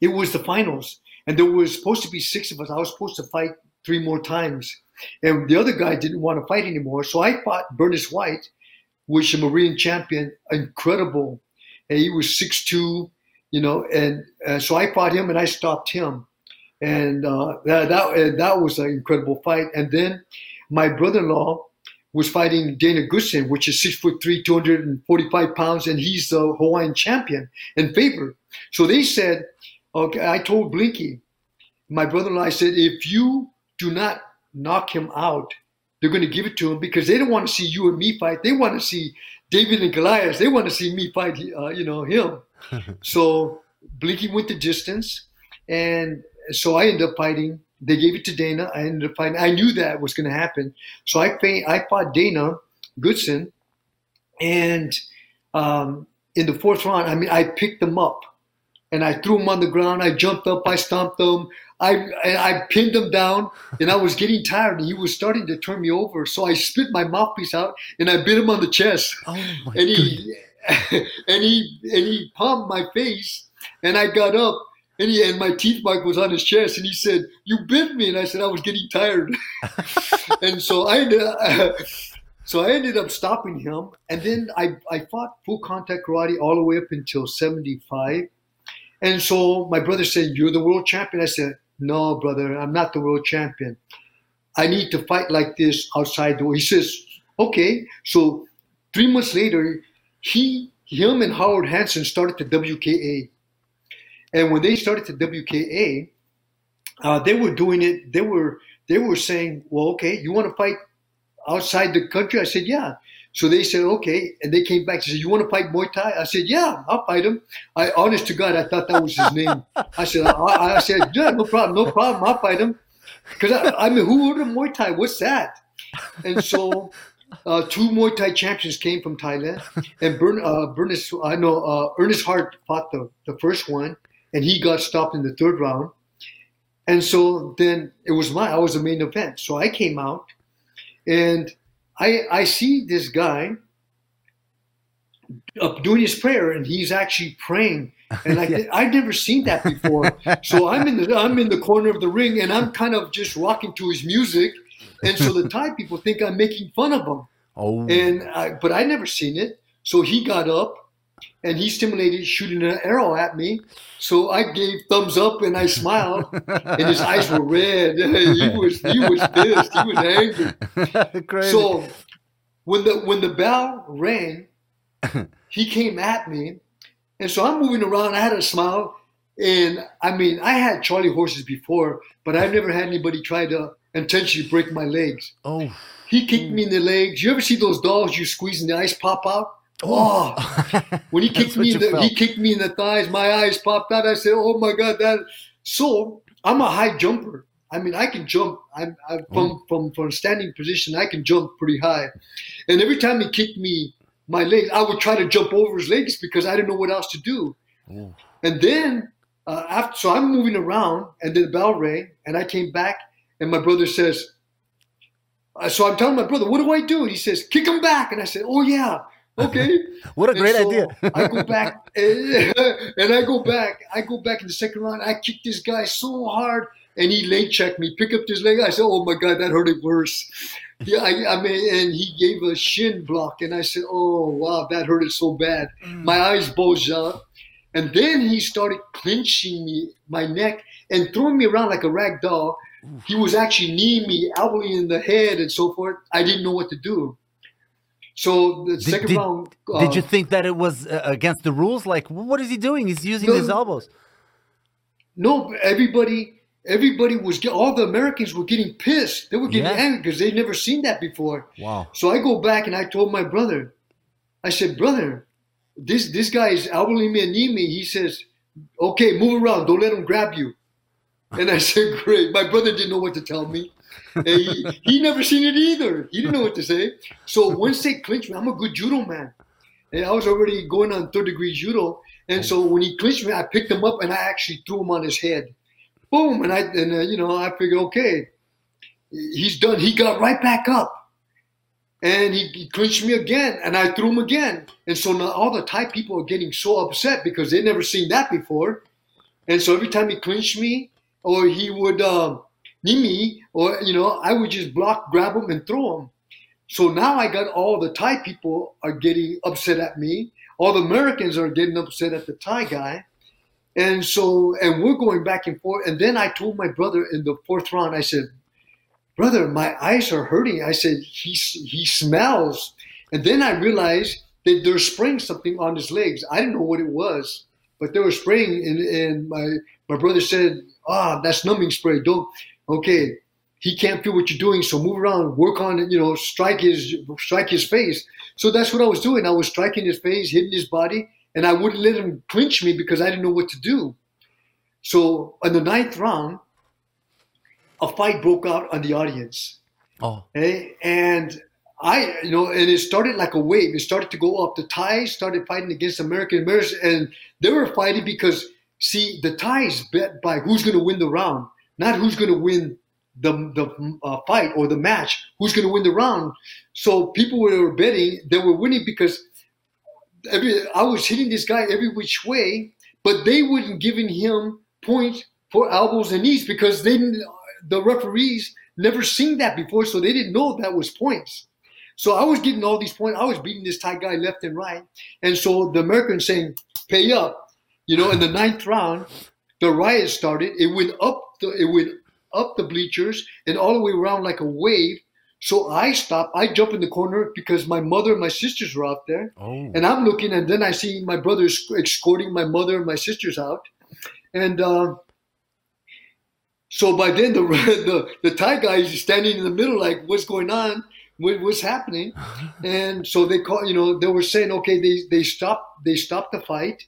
it was the finals, and there was supposed to be six of us. I was supposed to fight three more times, and the other guy didn't want to fight anymore. So I fought Bernice White, is a Marine champion, incredible, and he was six two, you know, and uh, so I fought him and I stopped him, and uh, that that, that was an incredible fight. And then my brother-in-law was fighting Dana Goodson, which is six foot three, 245 pounds, and he's the Hawaiian champion and favorite. So they said, okay, I told Blinky, my brother-in-law, I said, if you do not knock him out, they're going to give it to him because they don't want to see you and me fight. They want to see David and Goliath. They want to see me fight, uh, you know, him. [laughs] so Blinky went the distance, and so I ended up fighting they gave it to Dana. I ended up fighting. I knew that was going to happen. So I I fought Dana Goodson, and um, in the fourth round, I mean, I picked them up and I threw him on the ground. I jumped up, I stomped him, I I pinned him down, and I was getting tired, and he was starting to turn me over. So I spit my mouthpiece out and I bit him on the chest. Oh my and he [laughs] and he and he pumped my face, and I got up and, he, and my teeth mark was on his chest, and he said, "You bit me," and I said, "I was getting tired," [laughs] and so I ended, uh, [laughs] so I ended up stopping him, and then I I fought full contact karate all the way up until seventy five, and so my brother said, "You're the world champion." I said, "No, brother, I'm not the world champion. I need to fight like this outside the." World. He says, "Okay." So three months later, he, him, and Howard Hanson started the WKA and when they started the WKA, uh, they were doing it. They were they were saying, "Well, okay, you want to fight outside the country?" I said, "Yeah." So they said, "Okay," and they came back and said, "You want to fight Muay Thai?" I said, "Yeah, I'll fight him." I, honest to God, I thought that was his name. I said, I, I said, "Yeah, no problem, no problem, I'll fight him." Because I, I, mean, who ordered Muay Thai? What's that? And so. Uh, two Muay Thai champions came from Thailand, and Bern, uh, Bernice, I know uh, Ernest Hart fought the, the first one, and he got stopped in the third round. And so then it was my I was the main event. So I came out and I I see this guy up doing his prayer and he's actually praying [laughs] and I yeah. I've never seen that before. [laughs] so I'm in the I'm in the corner of the ring and I'm kind of just rocking to his music, and so the [laughs] Thai people think I'm making fun of him. Oh, and I, but I never seen it. So he got up and he stimulated shooting an arrow at me. So I gave thumbs up and I smiled, and his eyes were red. [laughs] he was he was pissed. He was angry. [laughs] so when the when the bell rang, [laughs] he came at me, and so I'm moving around. I had a smile, And I mean, I had Charlie horses before, but I've never had anybody try to intentionally break my legs. Oh, He kicked me in the legs. You ever see those dogs you squeeze and the eyes pop out? Oh, [laughs] when he kicked me, in the, felt. he kicked me in the thighs. My eyes popped out. I said, "Oh my god, that!" So I'm a high jumper. I mean, I can jump. I'm, I'm Mm. from from from standing position. I can jump pretty high. And every time he kicked me, my legs, I would try to jump over his legs because I didn't know what else to do. And then uh, after, so I'm moving around, and then the bell rang, and I came back, and my brother says, uh, so I'm telling my brother, what do I do? And he says, kick him back. And I said, oh yeah, okay. [laughs] what a great so idea! [laughs] I go back, eh, and, [laughs] and I go back. I go back in the second round. I kick this guy so hard, and he leg checked me, pick up this leg. I said, "Oh my god, that hurt it worse." Yeah, I, I mean, and he gave a shin block, and I said, "Oh wow, that hurt it so bad." Mm. My eyes bulged out, and then he started clinching me, my neck, and throwing me around like a rag doll. He was actually kneeing me, elbowing in the head, and so forth. I didn't know what to do. So the second did- round, Did uh, you think that it was uh, against the rules? Like, what is he doing? He's using No. his elbows. No, everybody, everybody was all the Americans were getting pissed. They were getting Yeah. angry because they'd never seen that before. Wow. So I go back and I told my brother, I said, brother, this this guy is elbowing me and kneeing me. He says, okay, move around, don't let him grab you. And I [laughs] said, great. My brother didn't know what to tell me. He, he never seen it either. He didn't know what to say. So once they clinched me, I'm a good judo man. And I was already going on third degree judo. And so when he clinched me, I picked him up and I actually threw him on his head. Boom. And I, and uh, you know, I figured, okay, he's done. He got right back up. And he, he clinched me again, and I threw him again. And so now all the Thai people are getting so upset because they'd never seen that before. And so every time he clinched me, or he would um, me, or you know, I would just block, grab them, and throw them. So now I got all the Thai people are getting upset at me. All the Americans are getting upset at the Thai guy. And so, and we're going back and forth. And then I told my brother in the fourth round, I said, brother, my eyes are hurting. I said, he, he smells. And then I realized that they're spraying something on his legs. I didn't know what it was, but they were spraying. And, and my, my brother said, ah, that's numbing spray. Don't, okay, he can't feel what you're doing. So move around, work on it, you know, strike his, strike his face. So that's what I was doing. I was striking his face, hitting his body, and I wouldn't let him clinch me because I didn't know what to do. So in the ninth round, a fight broke out on the audience. Oh, Okay? And I, you know, and it started like a wave. It started to go up. The Thais started fighting against American Americans, and they were fighting because, see, the Thais bet by who's going to win the round, not who's going to win the the uh, fight or the match. Who's going to win the round? So people were betting they were winning because every I was hitting this guy every which way, but they wouldn't giving him points for elbows and knees because they the referees never seen that before, so they didn't know that was points. So I was getting all these points. I was beating this Thai guy left and right, and so the Americans saying, "Pay up," you know. In the ninth round, the riot started. It went up. The, it went up the bleachers and all the way around like a wave. So I stopped. I jump in the corner because my mother and my sisters were out there. oh, And I'm looking, and then I see my brother escorting my mother and my sisters out. And uh, so by then, the, [laughs] the the Thai guy is standing in the middle, like, what's going on? What, what's happening? [laughs] And so they call, you know, they were saying, okay, they they stopped they stopped the fight,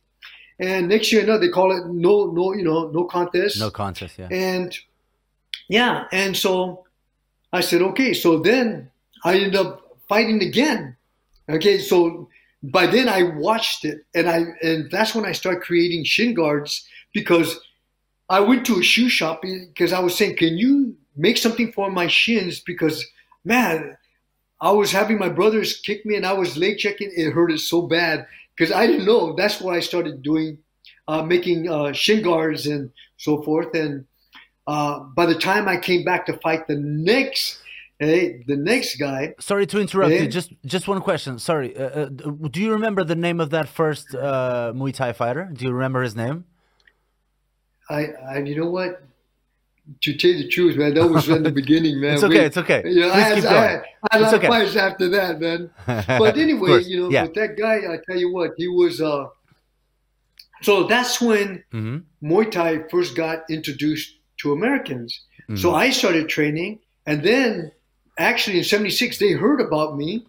and next year, no, they call it no no you know no contest. no contest. Yeah. And yeah, and so I said, okay. So then I ended up fighting again. Okay, so by then I watched it, and I and that's when I started creating shin guards because I went to a shoe shop because I was saying, can you make something for my shins? Because man, I was having my brothers kick me, and I was leg checking. It hurted so bad because I didn't know. That's why I started doing, uh, making uh, shin guards and so forth. And uh, by the time I came back to fight the next, hey, the next guy, Sorry to interrupt Yeah. you. Just just one question. Sorry. Uh, uh, do you remember the name of that first uh, Muay Thai fighter? Do you remember his name? I, I, you know what? To tell you the truth, man, that was in the [laughs] beginning, man. It's okay. We- it's okay. You know, I had, keep I going. had, I had a It's lot okay. of fights after that, man. [laughs] But anyway, you know, yeah. but that guy, I tell you what, he was, uh, so that's when mm-hmm. Muay Thai first got introduced to Americans. Mm-hmm. So I started training, and then actually in '76 they heard about me,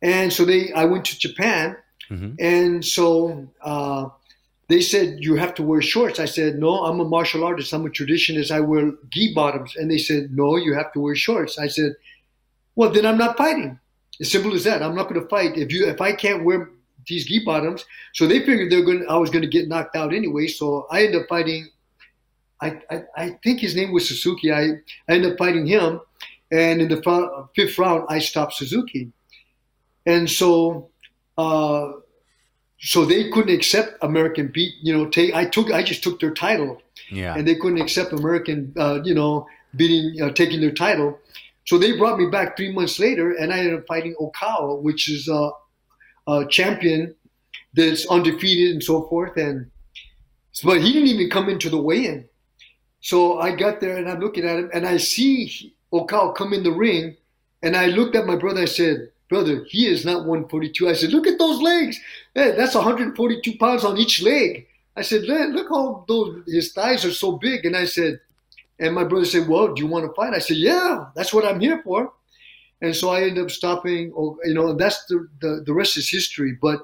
and so they I went to Japan, mm-hmm. and so uh, they said you have to wear shorts. I said no, I'm a martial artist. I'm a traditionalist. I wear gi bottoms, and they said no, you have to wear shorts. I said, well then I'm not fighting. As simple as that. I'm not going to fight if you if I can't wear these gi bottoms. So they figured they're going. I was going to get knocked out anyway. So I ended up fighting. I, I, I think his name was Suzuki. I, I ended up fighting him, and in the fifth round, I stopped Suzuki, and so. Uh, so they couldn't accept American beat. You know, take I took I just took their title, yeah, and they couldn't accept American. Uh, you know, beating uh, taking their title. So they brought me back three months later, and I ended up fighting Okao, which is a, uh, champion that's undefeated and so forth. And but he didn't even come into the weigh-in. So I got there and I'm looking at him and I see Okao come in the ring, and I looked at my brother. I said, "Brother, he is not 142." I said, "Look at those legs. That's 142 pounds on each leg." I said, "Look how those his thighs are so big." And I said, and my brother said, "Well, do you want to fight?" I said, "Yeah, that's what I'm here for." and so I ended up stopping. Oh, you know, and that's the the, the rest is history. But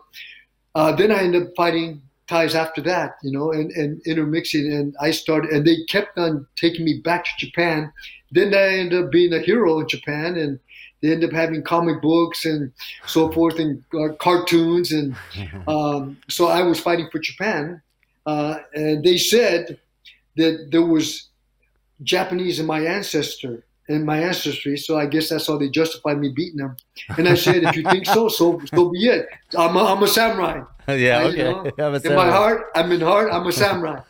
uh, then I ended up fighting Thais after that, you know, and, and intermixing, and I started, and they kept on taking me back to Japan. Then I ended up being a hero in Japan, and they end up having comic books and so forth, and uh, cartoons, and [laughs] um, so I was fighting for Japan, uh, and they said that there was Japanese in my ancestor in my ancestry, so I guess that's how they justified me beating them. And I said, if you think so, so so be it. I'm a, I'm a samurai. [laughs] yeah, okay. You know? [laughs] in my heart, I'm in heart, I'm a samurai.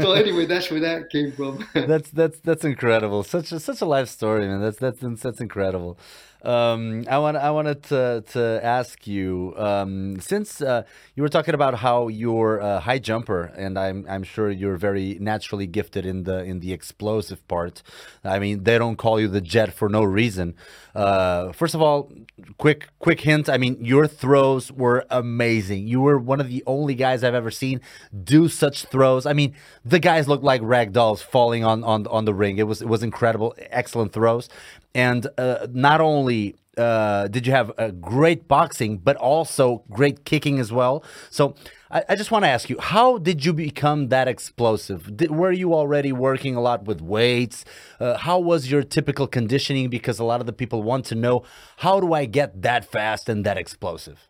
So anyway, that's where that came from. [laughs] that's that's that's incredible. Such a such a life story, man. That's that's that's incredible. Um, I want I wanted to to ask you um, since uh, you were talking about how you're a high jumper, and I'm I'm sure you're very naturally gifted in the in the explosive part. I mean, they don't call you the jet for no reason. Uh, first of all, quick quick hint. I mean, your throws were amazing. You were one of the only guys I've ever seen do such throws. I mean, the guys looked like rag dolls falling on on on the ring. It was it was incredible, excellent throws. And uh, not only uh, did you have a great boxing, but also great kicking as well. So I, I just want to ask you, how did you become that explosive? Did, were you already working a lot with weights? Uh, how was your typical conditioning? Because a lot of the people want to know, how do I get that fast and that explosive?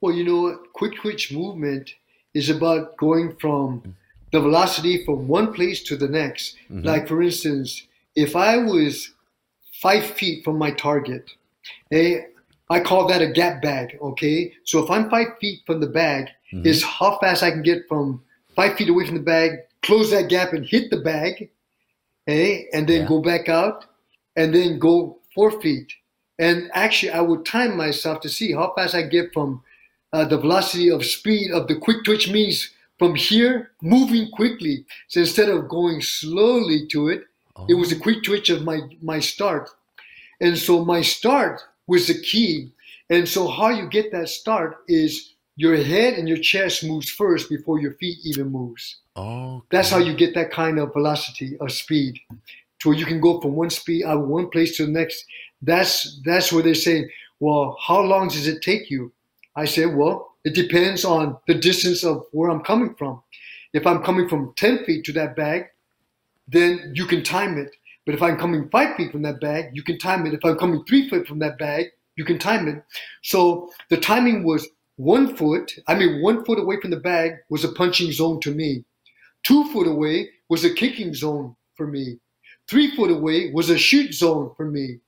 Well, you know, quick twitch movement is about going from the velocity from one place to the next. Mm-hmm. Like, for instance, if I was five feet from my target, hey, I call that a gap bag. Okay, so if I'm five feet from the bag, mm-hmm. is how fast I can get from five feet away from the bag, close that gap and hit the bag, hey, and then yeah. go back out, and then go four feet. And actually, I would time myself to see how fast I get from uh, the velocity of speed of the quick twitch means from here moving quickly. So instead of going slowly to it, Oh. It was a quick twitch of my my start, and so my start was the key. And so how you get that start is your head and your chest moves first before your feet even moves. Oh, okay. that's how you get that kind of velocity of speed, to where you can go from one speed out of one place to the next. That's that's where they say, well, how long does it take you? I say, well, it depends on the distance of where I'm coming from. If I'm coming from 10 feet to that bag, then you can time it. But if I'm coming five feet from that bag, you can time it. If I'm coming three feet from that bag, you can time it. So the timing was one foot, I mean, one foot away from the bag was a punching zone to me. Two foot away was a kicking zone for me. Three foot away was a shoot zone for me.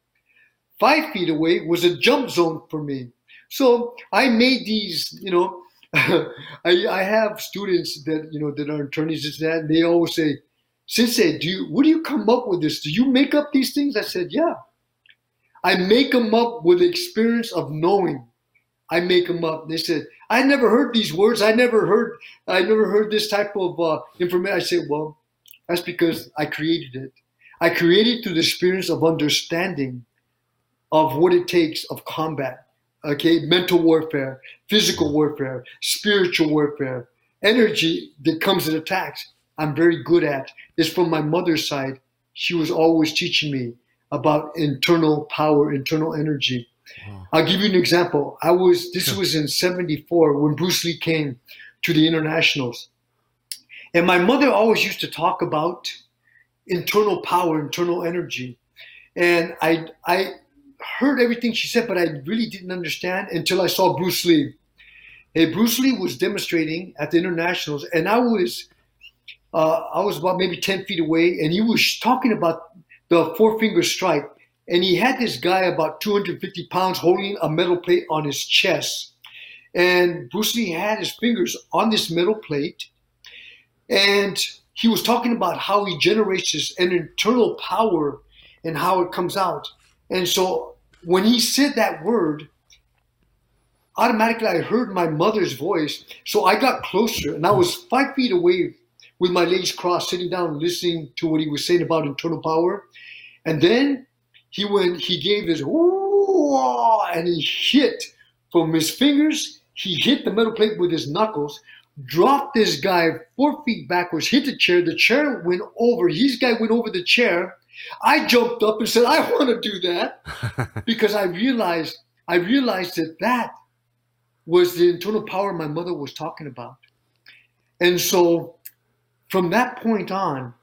Five feet away was a jump zone for me. So I made these, you know, [laughs] I, I have students that, you know, that are attorneys and that, and they always say, Sensei, do you, What do you come up with this? Do you make up these things? I said, yeah. I make them up with the experience of knowing. I make them up. They said, I never heard these words. I never heard, I never heard this type of uh, information. I said, well, that's because I created it. I created through the experience of understanding of what it takes of combat, okay, mental warfare, physical warfare, spiritual warfare, energy that comes in attacks. I'm very good at. is from my mother's side. She was always teaching me about internal power, internal energy. Wow. I'll give you an example. I was this was in '74 when Bruce Lee came to the internationals, and my mother always used to talk about internal power, internal energy, and I I heard everything she said, but I really didn't understand until I saw Bruce Lee. Hey, Bruce Lee was demonstrating at the internationals, and I was uh, I was about maybe ten feet away, and he was talking about the four finger strike, and he had this guy about 250 pounds holding a metal plate on his chest, and Bruce Lee had his fingers on this metal plate, and he was talking about how he generates this an internal power and how it comes out. And so when he said that word, automatically I heard my mother's voice. So I got closer and I was five feet away with my legs crossed, sitting down, listening to what he was saying about internal power. And then he went, he gave this, and he hit from his fingers, he hit the metal plate with his knuckles, dropped this guy four feet backwards, hit the chair. The chair went over. His guy went over the chair. I jumped up and said, I want to do that [laughs] because I realized, I realized that that was the internal power my mother was talking about. And so from that point on,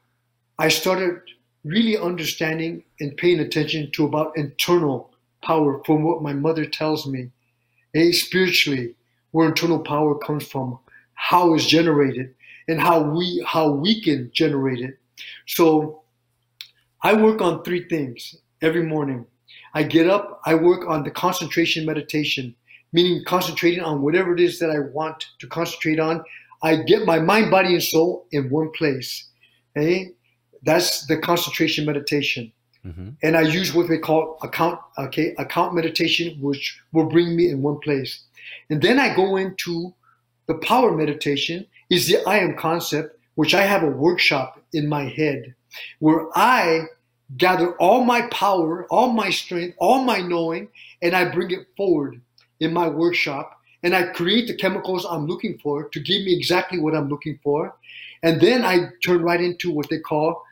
I started really understanding and paying attention to about internal power from what my mother tells me. Hey, spiritually, where internal power comes from, how it's generated, and how we how we can generate it. So I work on three things every morning. I get up, I work on the concentration meditation, meaning concentrating on whatever it is that I want to concentrate on. I get my mind, body, and soul in one place. Okay? That's the concentration meditation. Mm-hmm. And I use what they call account, okay, account meditation, which will bring me in one place. And then I go into the power meditation, is the I am concept, which I have a workshop in my head where I gather all my power, all my strength, all my knowing, and I bring it forward in my workshop. And I create the chemicals I'm looking for to give me exactly what I'm looking for. And then I turn right into what they call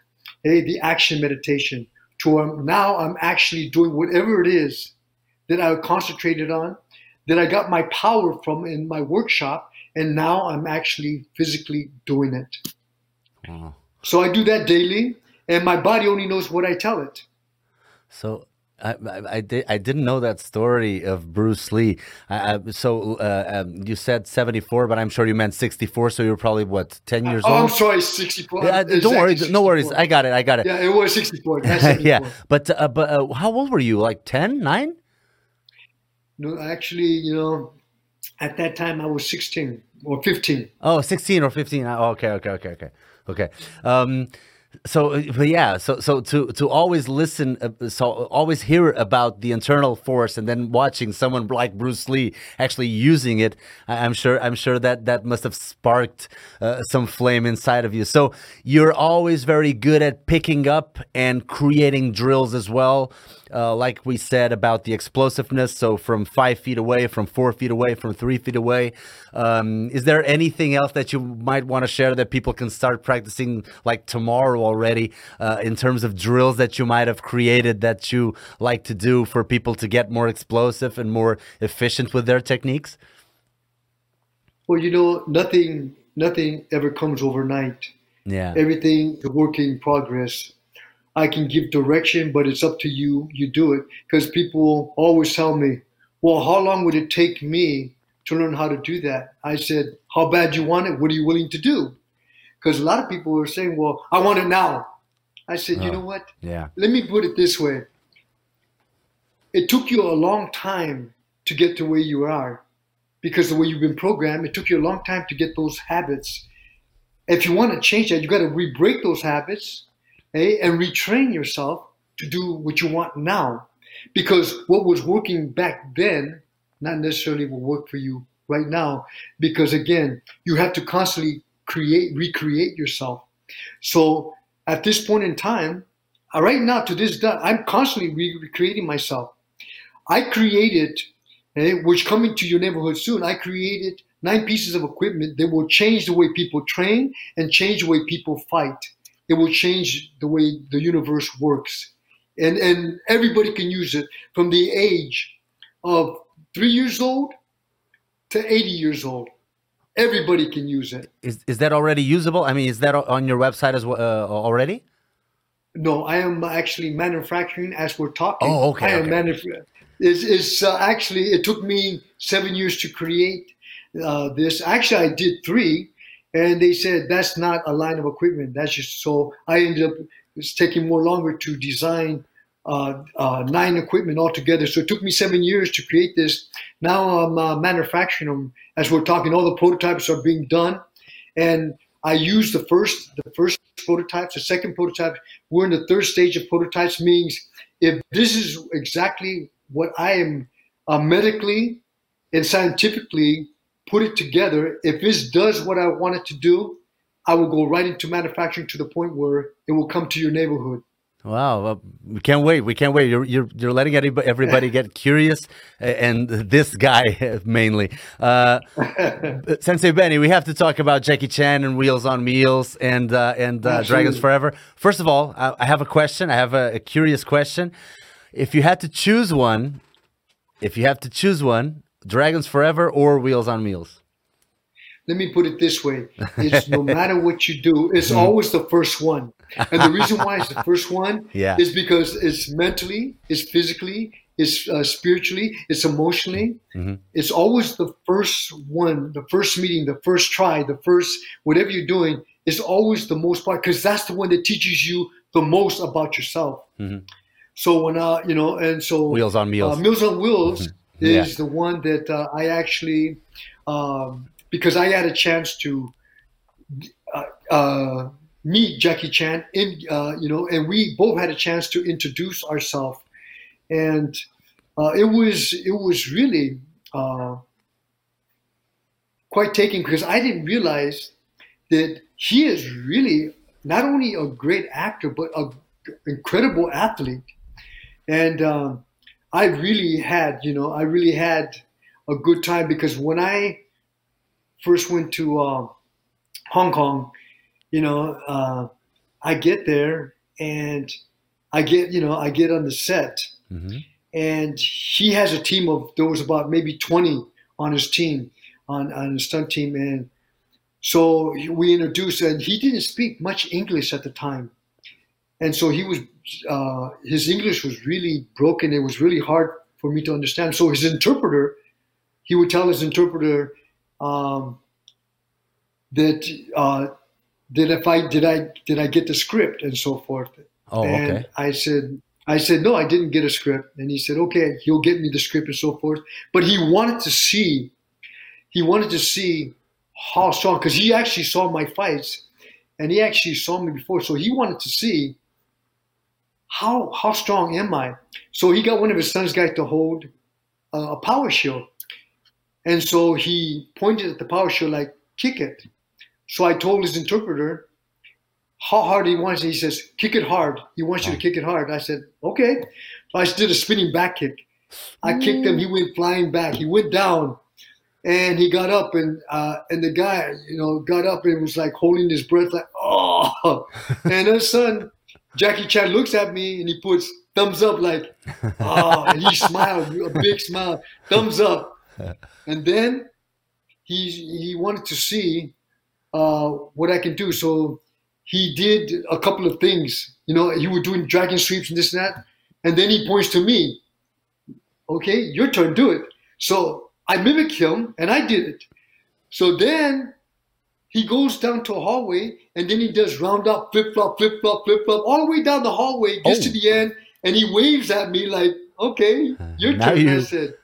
hey, the action meditation. To um, now I'm actually doing whatever it is that I concentrated on, that I got my power from in my workshop, and now I'm actually physically doing it. Wow. So I do that daily and my body only knows what I tell it. So I, I, I, did, I didn't know that story of Bruce Lee. Uh, so uh, um, you said 74, but I'm sure you meant 64. So you're probably what 10 years oh, old? I'm sorry, 64. Yeah, don't worry, 64. no worries. I got it. I got it. Yeah, it was 64. [laughs] yeah, but uh, but uh, how old were you? Like 10, 9? No, actually, you know, at that time I was 16 or 15. Oh, 16 or 15. Oh, okay, okay, okay, okay, okay. Um, so uh, but yeah so so to to always listen uh, so always hear about the internal force and then watching someone like bruce lee actually using it i'm sure i'm sure that that must have sparked uh, some flame inside of you so you're always very good at picking up and creating drills as well uh, like we said about the explosiveness. So from five feet away, from four feet away, from three feet away. Um, is there anything else that you might want to share that people can start practicing like tomorrow already uh, in terms of drills that you might have created that you like to do for people to get more explosive and more efficient with their techniques? Well, you know, nothing nothing ever comes overnight. Yeah. Everything is a work in progress. I can give direction, but it's up to you. You do it because people always tell me, "Well, how long would it take me to learn how to do that?" I said, "How bad you want it? What are you willing to do?" Because a lot of people are saying, "Well, I want it now." I said, oh, "You know what? Yeah. Let me put it this way. It took you a long time to get to where you are because the way you've been programmed, it took you a long time to get those habits. If you want to change that, you got to re-break those habits okay, and retrain yourself to do what you want now. Because what was working back then, not necessarily will work for you right now. Because again, you have to constantly create, recreate yourself. So at this point in time, uh, right now to this day, I'm constantly recreating myself. I created which coming to your neighborhood soon. I created nine pieces of equipment that will change the way people train and change the way people fight. It will change the way the universe works. And, and everybody can use it from the age of three years old to 80 years old. Everybody can use it. Is, is that already usable? I mean, is that on your website as well uh, already? No, I am actually manufacturing as we're talking. Oh, okay. I am okay. manufacturing. It's, it's uh, actually, it took me seven years to create uh, this. Actually, I did three, and they said that's not a line of equipment. That's just so I ended up it's taking more longer to design uh, uh, nine equipment altogether. So it took me seven years to create this. Now I'm uh, manufacturing them as we're talking. All the prototypes are being done, and I use the first the first prototypes, the second prototype. We're in the third stage of prototypes. Means if this is exactly what I am uh, medically and scientifically put it together. If this does what I want it to do, I will go right into manufacturing to the point where it will come to your neighborhood. Wow, well, we can't wait. We can't wait. You're you're, you're letting everybody get [laughs] curious, and this guy [laughs] mainly. Uh, [laughs] Sensei Benny, we have to talk about Jackie Chan and Wheels on Meals and uh, and uh, Dragons Forever. First of all, I, I have a question. I have a, a, curious question. If you had to choose one, if you have to choose one, Dragons Forever or Wheels on Meals? Let me put it this way: It's no [laughs] matter what you do, it's mm-hmm. always the first one. And the reason why it's the [laughs] first one yeah. is because it's mentally, it's physically, it's uh, spiritually, it's emotionally. Mm-hmm. It's always the first one, the first meeting, the first try, the first whatever you're doing is always the most part because that's the one that teaches you the most about yourself. Mm-hmm. So when uh, you know, and so Wheels on Meals, uh, Meals on Wheels mm-hmm. is yeah. the one that uh, I actually. Um, because I had a chance to uh, uh, meet Jackie Chan, in uh, you know, and we both had a chance to introduce ourselves, and uh, it was it was really uh, quite taking because I didn't realize that he is really not only a great actor but an incredible athlete, and um, I really had you know I really had a good time because when I first went to uh, Hong Kong, you know, uh, I get there and I get, you know, I get on the set, mm-hmm. and he has a team of there was about maybe twenty on his team, on on his stunt team, and so we introduced, and he didn't speak much English at the time, and so he was uh, his English was really broken. It was really hard for me to understand. So his interpreter, he would tell his interpreter, um, that uh, that if I did I did I get the script and so forth. Oh, and okay. I said I said no, I didn't get a script, and he said okay, he'll get me the script and so forth. But he wanted to see, he wanted to see how strong because he actually saw my fights, and he actually saw me before, so he wanted to see how how strong am I. So he got one of his sons guys to hold uh, a power shield, and so he pointed at the power shield like kick it. So I told his interpreter how hard he wants it. He says, kick it hard. He wants you to kick it hard. I said, okay. So I did a spinning back kick. I kicked him. He went flying back. He went down and he got up and uh, and the guy, you know, got up and was like holding his breath like, oh. [laughs] and his son, Jackie Chan looks at me and he puts thumbs up like, oh, and he smiled, a big smile, thumbs up. [laughs] And then he he wanted to see uh, what I can do. So he did a couple of things. You know, he was doing dragon sweeps and this and that, and then he points to me. Okay, your turn, do it. So I mimic him, and I did it. So then he goes down to a hallway, and then he does round up, flip flop, flip flop, flip flop, all the way down the hallway, gets oh. to the end, and he waves at me like, "Okay, your turn." You... I said,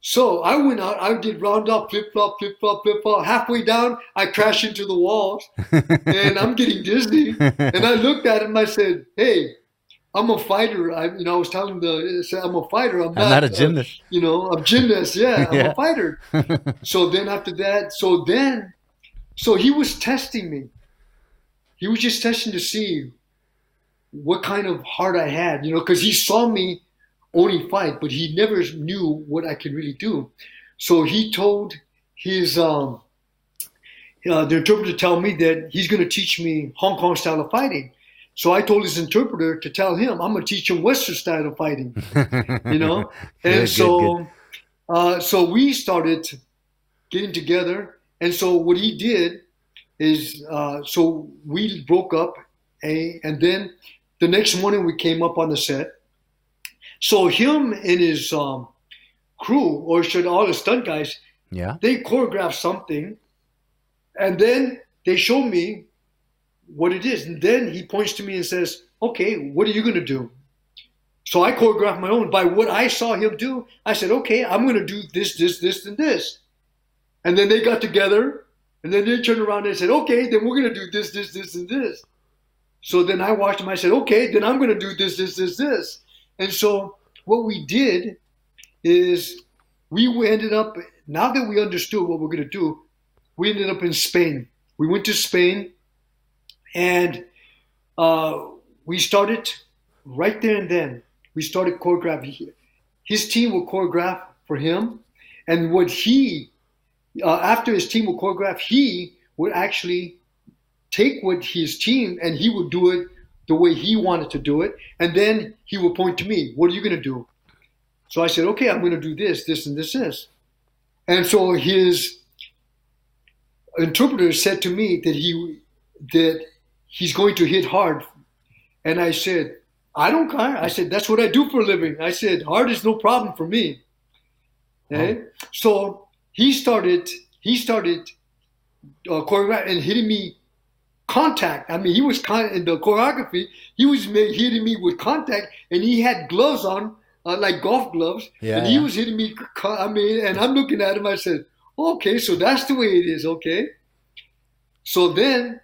so I went out, I did round up, flip flop, flip flop, flip flop. Halfway down, I crashed into the walls and I'm getting dizzy. And I looked at him, I said, Hey, I'm a fighter. I, you know, I was telling the, I'm a fighter. I'm, I'm not, not, a gymnast. Uh, you know, I'm gymnast. Yeah, I'm a fighter. [laughs] so then after that, so then, so he was testing me. He was just testing to see what kind of heart I had, you know, because he saw me only fight, but he never knew what I could really do. So he told his um, uh, the interpreter to tell me that he's going to teach me Hong Kong style of fighting. So I told his interpreter to tell him I'm going to teach him Western style of fighting. [laughs] you know, and good, so good, good. Uh, so we started getting together, and so what he did is uh, so we broke up, a, and then the next morning we came up on the set. So him and his um, crew, or should all the stunt guys, yeah, they choreographed something, and then they show me what it is, and then he points to me and says, "Okay, what are you going to do?" So I choreographed my own by what I saw him do. I said, "Okay, I'm going to do this, this, this, and this," and then they got together and then they turned around and said, okay, then we're going to do this, this, this, and this. So then I watched him. I said, okay, then I'm going to do this, this, this, this. And so what we did is we ended up, now that we understood what we're going to do, we ended up in Spain. We went to Spain and uh, we started right there and then. We started choreographing. His team will choreograph for him. And what he uh, after his team would choreograph, he would actually take what his team and he would do it the way he wanted to do it. And then he would point to me, What are you going to do? So I said, Okay, I'm going to do this, this, and this, this. And so his interpreter said to me that he that he's going to hit hard. And I said, I don't care. I said, that's what I do for a living. I said, hard is no problem for me. Okay? Oh. So he started he started uh, choreograph and hitting me contact. I mean, he was kind in the choreography. He was hitting me with contact, and he had gloves on, uh, like golf gloves. Yeah, and he yeah. was hitting me. I mean, and I'm looking at him. I said, "Okay, so that's the way it is." Okay. So then,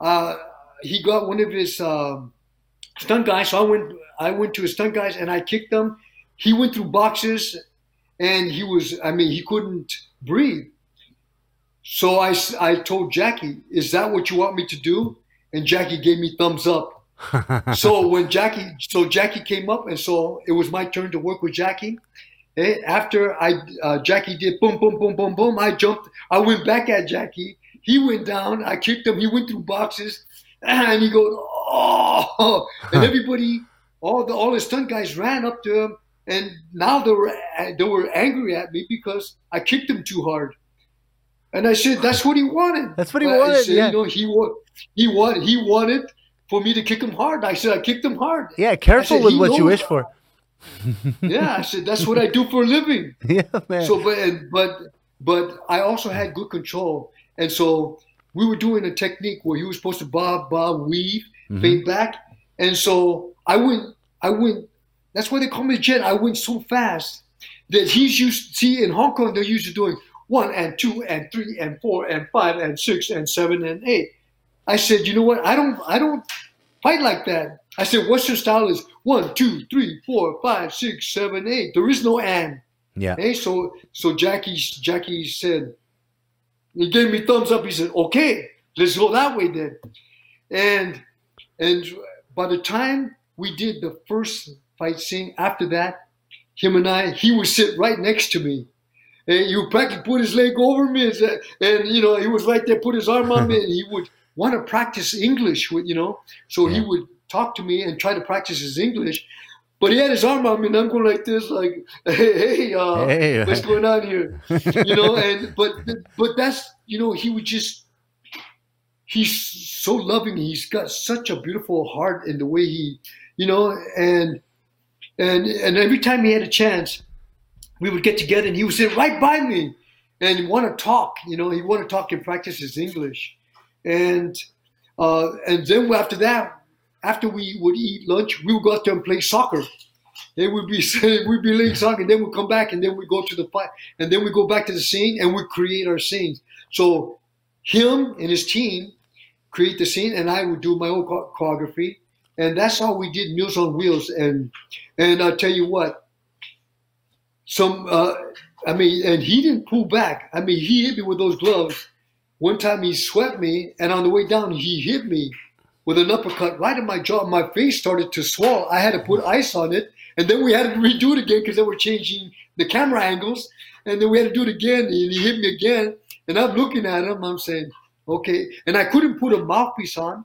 uh, he got one of his um, stunt guys. So I went. I went to his stunt guys, and I kicked them. He went through boxes and he was i mean he couldn't breathe so i, I told jackie is that what you want me to do? And jackie gave me thumbs up. [laughs] So when jackie so jackie came up and so it was my turn to work with jackie and eh, after i uh, jackie did boom boom boom boom boom i jumped i went back at jackie. He went down i kicked him he went through boxes [laughs] and he goes oh! [laughs] And everybody all the all the stunt guys ran up to him and now they were they were angry at me because I kicked him too hard. And I said, "That's what he wanted. That's what he wanted." Said, yeah. You know, he he wanted he wanted for me to kick him hard. I said, "I kicked him hard." Yeah, careful said, with what you wish for. [laughs] yeah, I said that's what I do for a living. [laughs] Yeah, man. So, but but but I also had good control, and so we were doing a technique where he was supposed to bob, bob, weave, mm-hmm. fade back, and so I went I went that's why they call me Jet. I went so fast that he's used. See, in Hong Kong, they're used to doing one and two and three and four and five and six and seven and eight. I said, you know what? I don't. I don't fight like that. I said, Western style is one, two, three, four, five, six, seven, eight. There is no and. Yeah. Hey, so so Jackie Jackie said, he gave me thumbs up. He said, okay, let's go that way then. And and by the time we did the first fight scene. After that, him and I, he would sit right next to me. And he would practically put his leg over me and, and you know, he was right there, put his arm on me, and he [laughs] would want to practice English with, you know. So yeah. he would talk to me and try to practice his English. But he had his arm on me, and I'm going like this, like, [laughs] "Hey, hey, uh, hey. what's going on here?" You know. [laughs] And but but that's you know he would just he's so loving. He's got such a beautiful heart in the way he, you know, and and and every time he had a chance, we would get together and he would sit right by me and he want to talk. You know, he want to talk and practice his English. And uh, and then after that, after we would eat lunch, we would go out there and play soccer. Then [laughs] we'd be we'd be playing soccer, and then we'd come back, and then we go to the fight, and then we go back to the scene, and we create our scenes. So him and his team create the scene, and I would do my own choreography, and that's how we did Meals on Wheels. And and I'll tell you what, some uh, I mean, and he didn't pull back. I mean, he hit me with those gloves. One time he swept me, and on the way down he hit me with an uppercut right in my jaw. My face started to swell. I had to put ice on it And then we had to [laughs] redo it again because they were changing the camera angles. And then we had to do it again. And he hit me again. And I'm looking at him. I'm saying, okay. And I couldn't put a mouthpiece on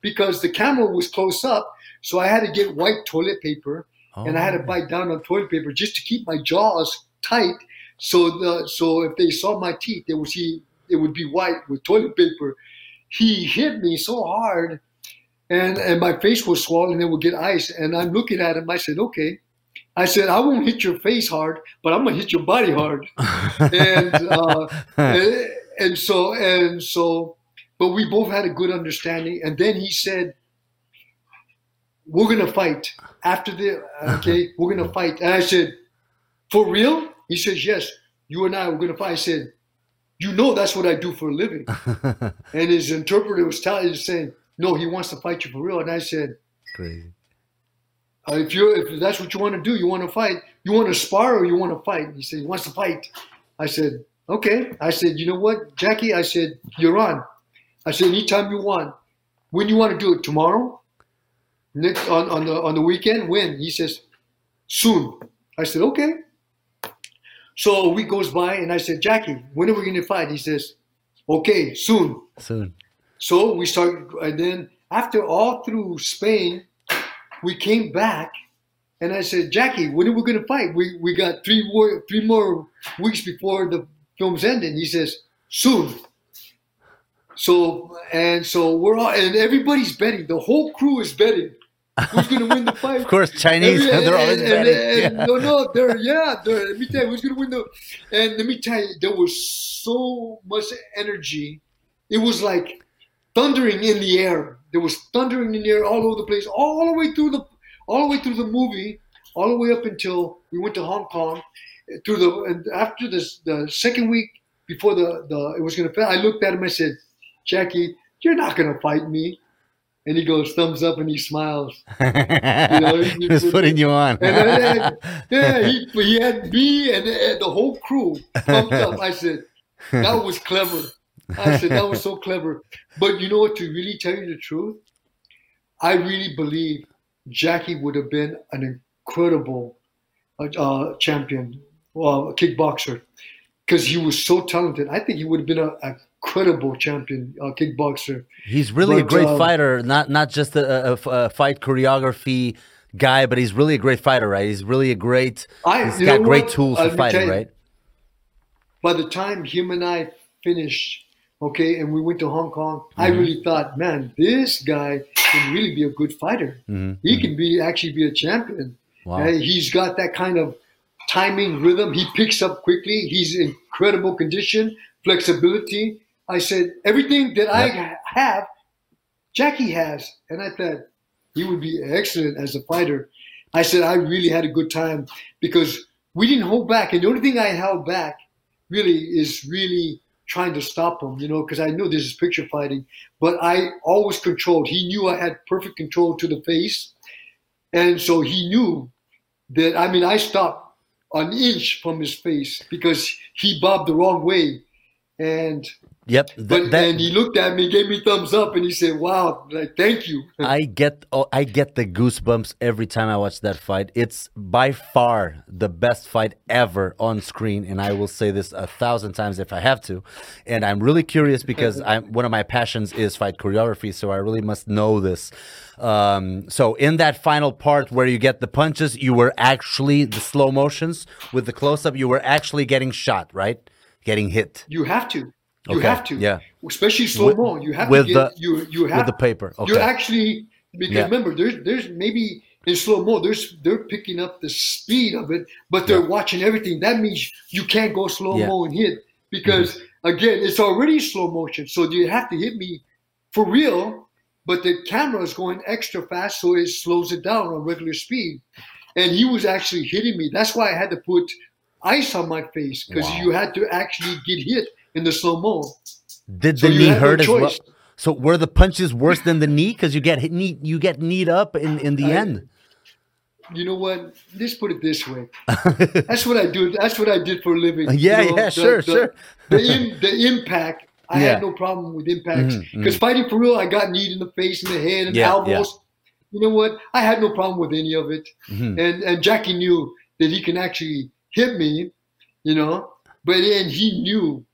because the camera was close up. So I had to get white toilet paper. Oh. And I had to oh. bite down on toilet paper just to keep my jaws tight. So the so if they saw my teeth, they would see it would be white with toilet paper. He hit me so hard and and my face was swollen and it would get ice. And I'm looking at him. I said, okay. I said, I won't hit your face hard, but I'm gonna hit your body hard. and, [laughs] uh, and and so and so, but we both had a good understanding. And then he said, "We're gonna fight after the okay. [laughs] We're gonna fight." And I said, "For real?" He says, "Yes. You and I we're gonna fight." I said, "You know that's what I do for a living." [laughs] and his interpreter was telling, saying, no, he wants to fight you for real. And I said, crazy. Uh, if you if that's what you want to do, you want to fight, you want to spar or you want to fight. He said he wants to fight. I said, okay. I said, you know what, Jackie? I said, you're on. I said, anytime you want. When you want to do it tomorrow? Next on, on the on the weekend? When? He says, soon. I said, okay. So a week goes by and I said, Jackie, when are we gonna fight? He says, okay, soon. Soon. So we started, and then after all through Spain, we came back, and I said, Jackie, when are we going to fight? We, we got three more, three more weeks before the film's ending. He says, soon. So, and so we're all, and everybody's betting. The whole crew is betting. Who's going to win the fight? of course, Chinese. And, [laughs] they're always and. And, yeah. No, no, they're, yeah, they're, let me tell you, who's going to win the, and let me tell you, there was so much energy. It was like, thundering in the air. There was thundering in the air all over the place, all the way through the all the way through the movie, all the way up until we went to Hong Kong. Eh, through the and after this the second week before the, the it was gonna I looked at him. I said, Jackie, you're not gonna fight me. And he goes thumbs up and he smiles. [laughs] You know, he, [laughs] was putting you on. and, [laughs] yeah, he, he had me and, and the whole crew thumbs up. I said, that was clever. I said, that was so clever. But you know what, to really tell you the truth, I really believe Jackie would have been an incredible uh, champion, uh, kickboxer, because he was so talented. I think he would have been a, incredible champion uh, kickboxer. He's really but, a great um, fighter, not not just a, a, a, fight choreography guy, but he's really a great fighter, right? He's really a great. I, he's got great what? tools for fighting, right? By the time him and I finished okay, and we went to Hong Kong. Mm-hmm. I really thought, man, this guy can really be a good fighter. Mm-hmm. He mm-hmm. can be actually be a champion. Wow. Uh, he's got that kind of timing, rhythm. He picks up quickly. He's in incredible condition, flexibility. I said everything that yep. I have, Jackie has, and I thought he would be excellent as a fighter. I said I really had a good time because we didn't hold back, and the only thing I held back really is really trying to stop him, you know, because I knew this is picture fighting. But I always controlled. He knew I had perfect control to the face. And so he knew that, I mean, I stopped an inch from his face because he bobbed the wrong way. And Yep. Th- but that, and he looked at me, gave me thumbs up, and he said, "Wow, like thank you." [laughs] I get oh, I get the goosebumps every time I watch that fight. It's by far the best fight ever on screen, and I will say this a thousand times if I have to. And I'm really curious because [laughs] I'm one of my passions is fight choreography, so I really must know this. Um, so in that final part where you get the punches, you were actually the slow motions with the close up. You were actually getting shot, right? Getting hit. You have to. You okay. have to, yeah. Especially slow mo. You have with to get the, you you have with the paper. Okay. You actually because yeah. remember there's there's maybe in slow mo there's they're picking up the speed of it, but they're yeah. watching everything. That means you can't go slow mo yeah. and hit because mm-hmm. again it's already slow motion. So you have to hit me for real, but the camera is going extra fast, so it slows it down on regular speed. And he was actually hitting me. That's why I had to put ice on my face because wow. you had to actually get hit in the slow mo. Did so the knee hurt no as well? So were the punches worse than the knee because you get hit, knee, you get kneed up in, in the I, end? You know what? Let's put it this way. [laughs] That's what I do. That's what I did for a living. Yeah, you know, yeah, the, sure, the, sure. The, in, the impact. I yeah. had no problem with impacts because mm-hmm, mm-hmm. fighting for real, I got kneed in the face, and the head, and yeah, elbows. you know what? I had no problem with any of it, mm-hmm. and and Jackie knew that he can actually hit me, you know. But then he knew,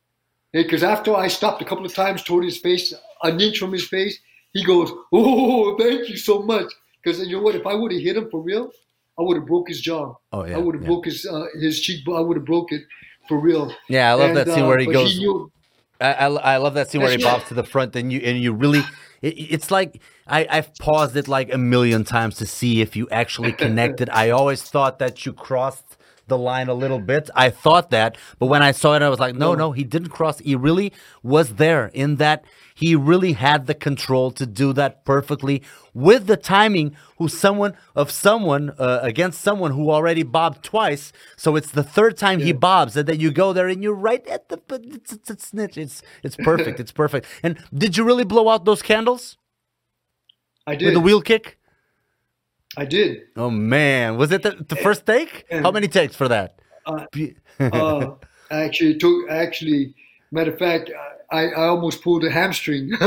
because after I stopped a couple of times toward his face, an inch from his face, he goes, "Oh, thank you so much." Because you know what? If I would have hit him for real, I would have broke his jaw. Oh yeah. I would have yeah. broke his uh, his cheekbone. I would have broke it for real. Yeah, I love and, that scene uh, where he goes. He knew, I, I, I love that scene where he bobs to the front and you and you really it, it's like I, I've paused it like a million times to see if you actually [laughs] connected. I always thought that you crossed the line a little bit. I thought that, but when I saw it, I was like, no, no, he didn't cross. He really was there in that he really had the control to do that perfectly with the timing who someone of someone uh, against someone who already bobbed twice. So it's the third time yeah. he bobs, and then you go there and you're right at the it's it's it's it's, it's, it's perfect. [laughs] it's perfect. And did you really blow out those candles? I did with the wheel kick. I did. Oh man, was it the, the first take? And, How many takes for that? Uh, uh, actually, took actually. Matter of fact, I, I almost pulled a hamstring, [laughs]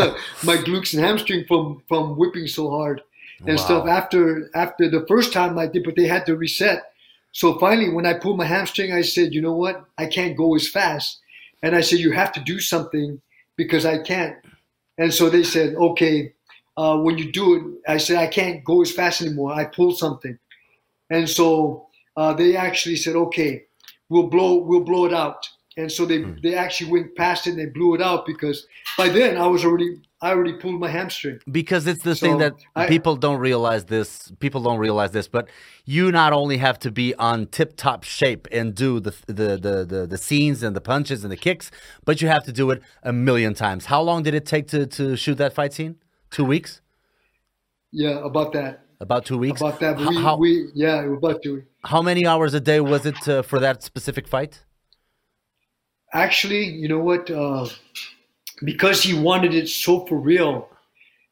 my glutes and hamstring from from whipping so hard and wow. stuff. After after the first time I did, but they had to reset. So finally, when I pulled my hamstring, I said, you know what? I can't go as fast. And I said, you have to do something because I can't. And so they said, okay, uh, when you do it, I said, I can't go as fast anymore. I pulled something. And so uh, they actually said, okay, we'll blow, we'll blow it out and so they mm. they actually went past it and they blew it out because by then I was already I already pulled my hamstring. Because it's the so thing that I, people don't realize this. People don't realize this, but you not only have to be on tip top shape and do the, the the the the scenes and the punches and the kicks, but you have to do it a million times. How long did it take to to shoot that fight scene? Two weeks. Yeah, about that. About two weeks. About that. We, how, we yeah, about two. How many hours a day was it uh, for that specific fight? actually, you know what? Uh, because he wanted it so for real,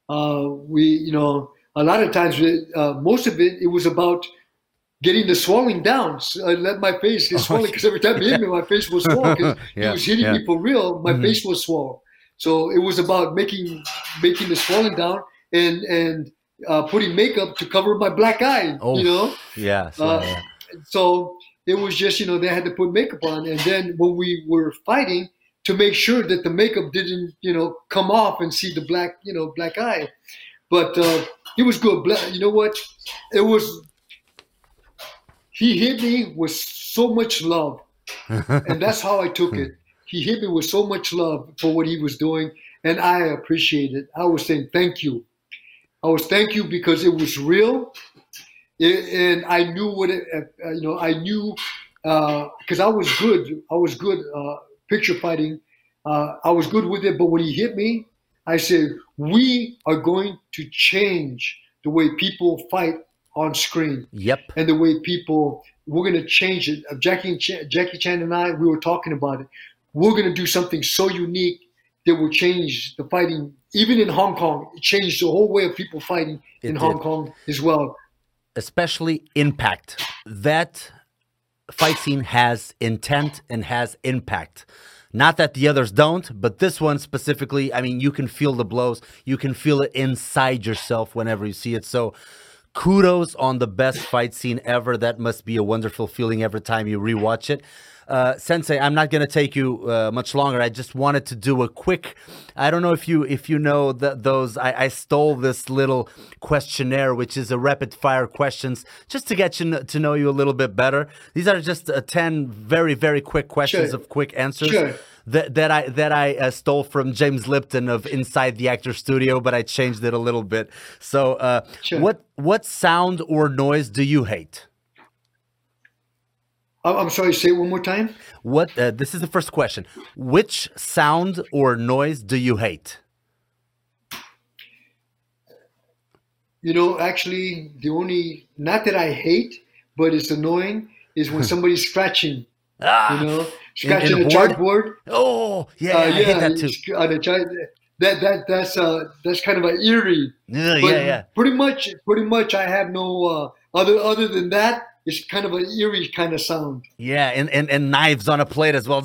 uh, we, you know, a lot of times, uh, most of it, it was about getting the swelling down. So I let my face get swollen because every time he hit me, my face was [laughs] swollen because yeah, he was hitting yeah. me for real. My mm-hmm. face was swollen. So it was about making making the swelling down and and uh, putting makeup to cover my black eye. Oh, you know. Yeah. So, uh, yeah. so it was just, you know, they had to put makeup on. And then when we were fighting, to make sure that the makeup didn't, you know, come off and see the black, you know, black eye. But uh, it was good. You know what? It was. He hit me with so much love, [laughs] and that's how I took it. He hit me with so much love for what he was doing, and I appreciate it. I was saying thank you. I was thank you because it was real and I knew what it, uh, you know. I knew because uh, I was good. I was good uh, picture fighting. Uh, I was good with it. But when he hit me, I said, "We are going to change the way people fight on screen. Yep. And the way people, we're going to change it. Uh, Jackie Ch- Jackie Chan and I, we were talking about it. We're going to do something so unique that will change the fighting, even in Hong Kong. It changed the whole way of people fighting it in did. Hong Kong as well especially impact. That fight scene has intent and has impact. Not that the others don't, but this one specifically, I mean, you can feel the blows. You can feel it inside yourself whenever you see it. So, kudos on the best fight scene ever. That must be a wonderful feeling every time you rewatch it. Uh, Sensei, I'm not going to take you uh, much longer. I just wanted to do a quick. I don't know if you if you know the, those. I, I, stole this little questionnaire, which is a rapid fire questions, just to get you to know you a little bit better. These are just uh, ten very very quick questions sure. of quick answers. Sure. That, that I that I uh, stole from James Lipton of Inside the Actor Studio, but I changed it a little bit. So, uh, sure. what what sound or noise do you hate? I'm sorry, say it one more time. What? Uh, this is the first question. Which sound or noise do you hate? You know, actually, the only not that I hate, but it's annoying is when [laughs] somebody's scratching. Ah, you know, scratching in, in a, a chalkboard. Oh, yeah, uh, yeah, I hate that too. On a chart, that that that's uh that's kind of an eerie. Yeah, yeah, yeah. Pretty much, pretty much, I have no uh, other other than that it's kind of an eerie kind of sound. Yeah, and, and, and knives on a plate as well.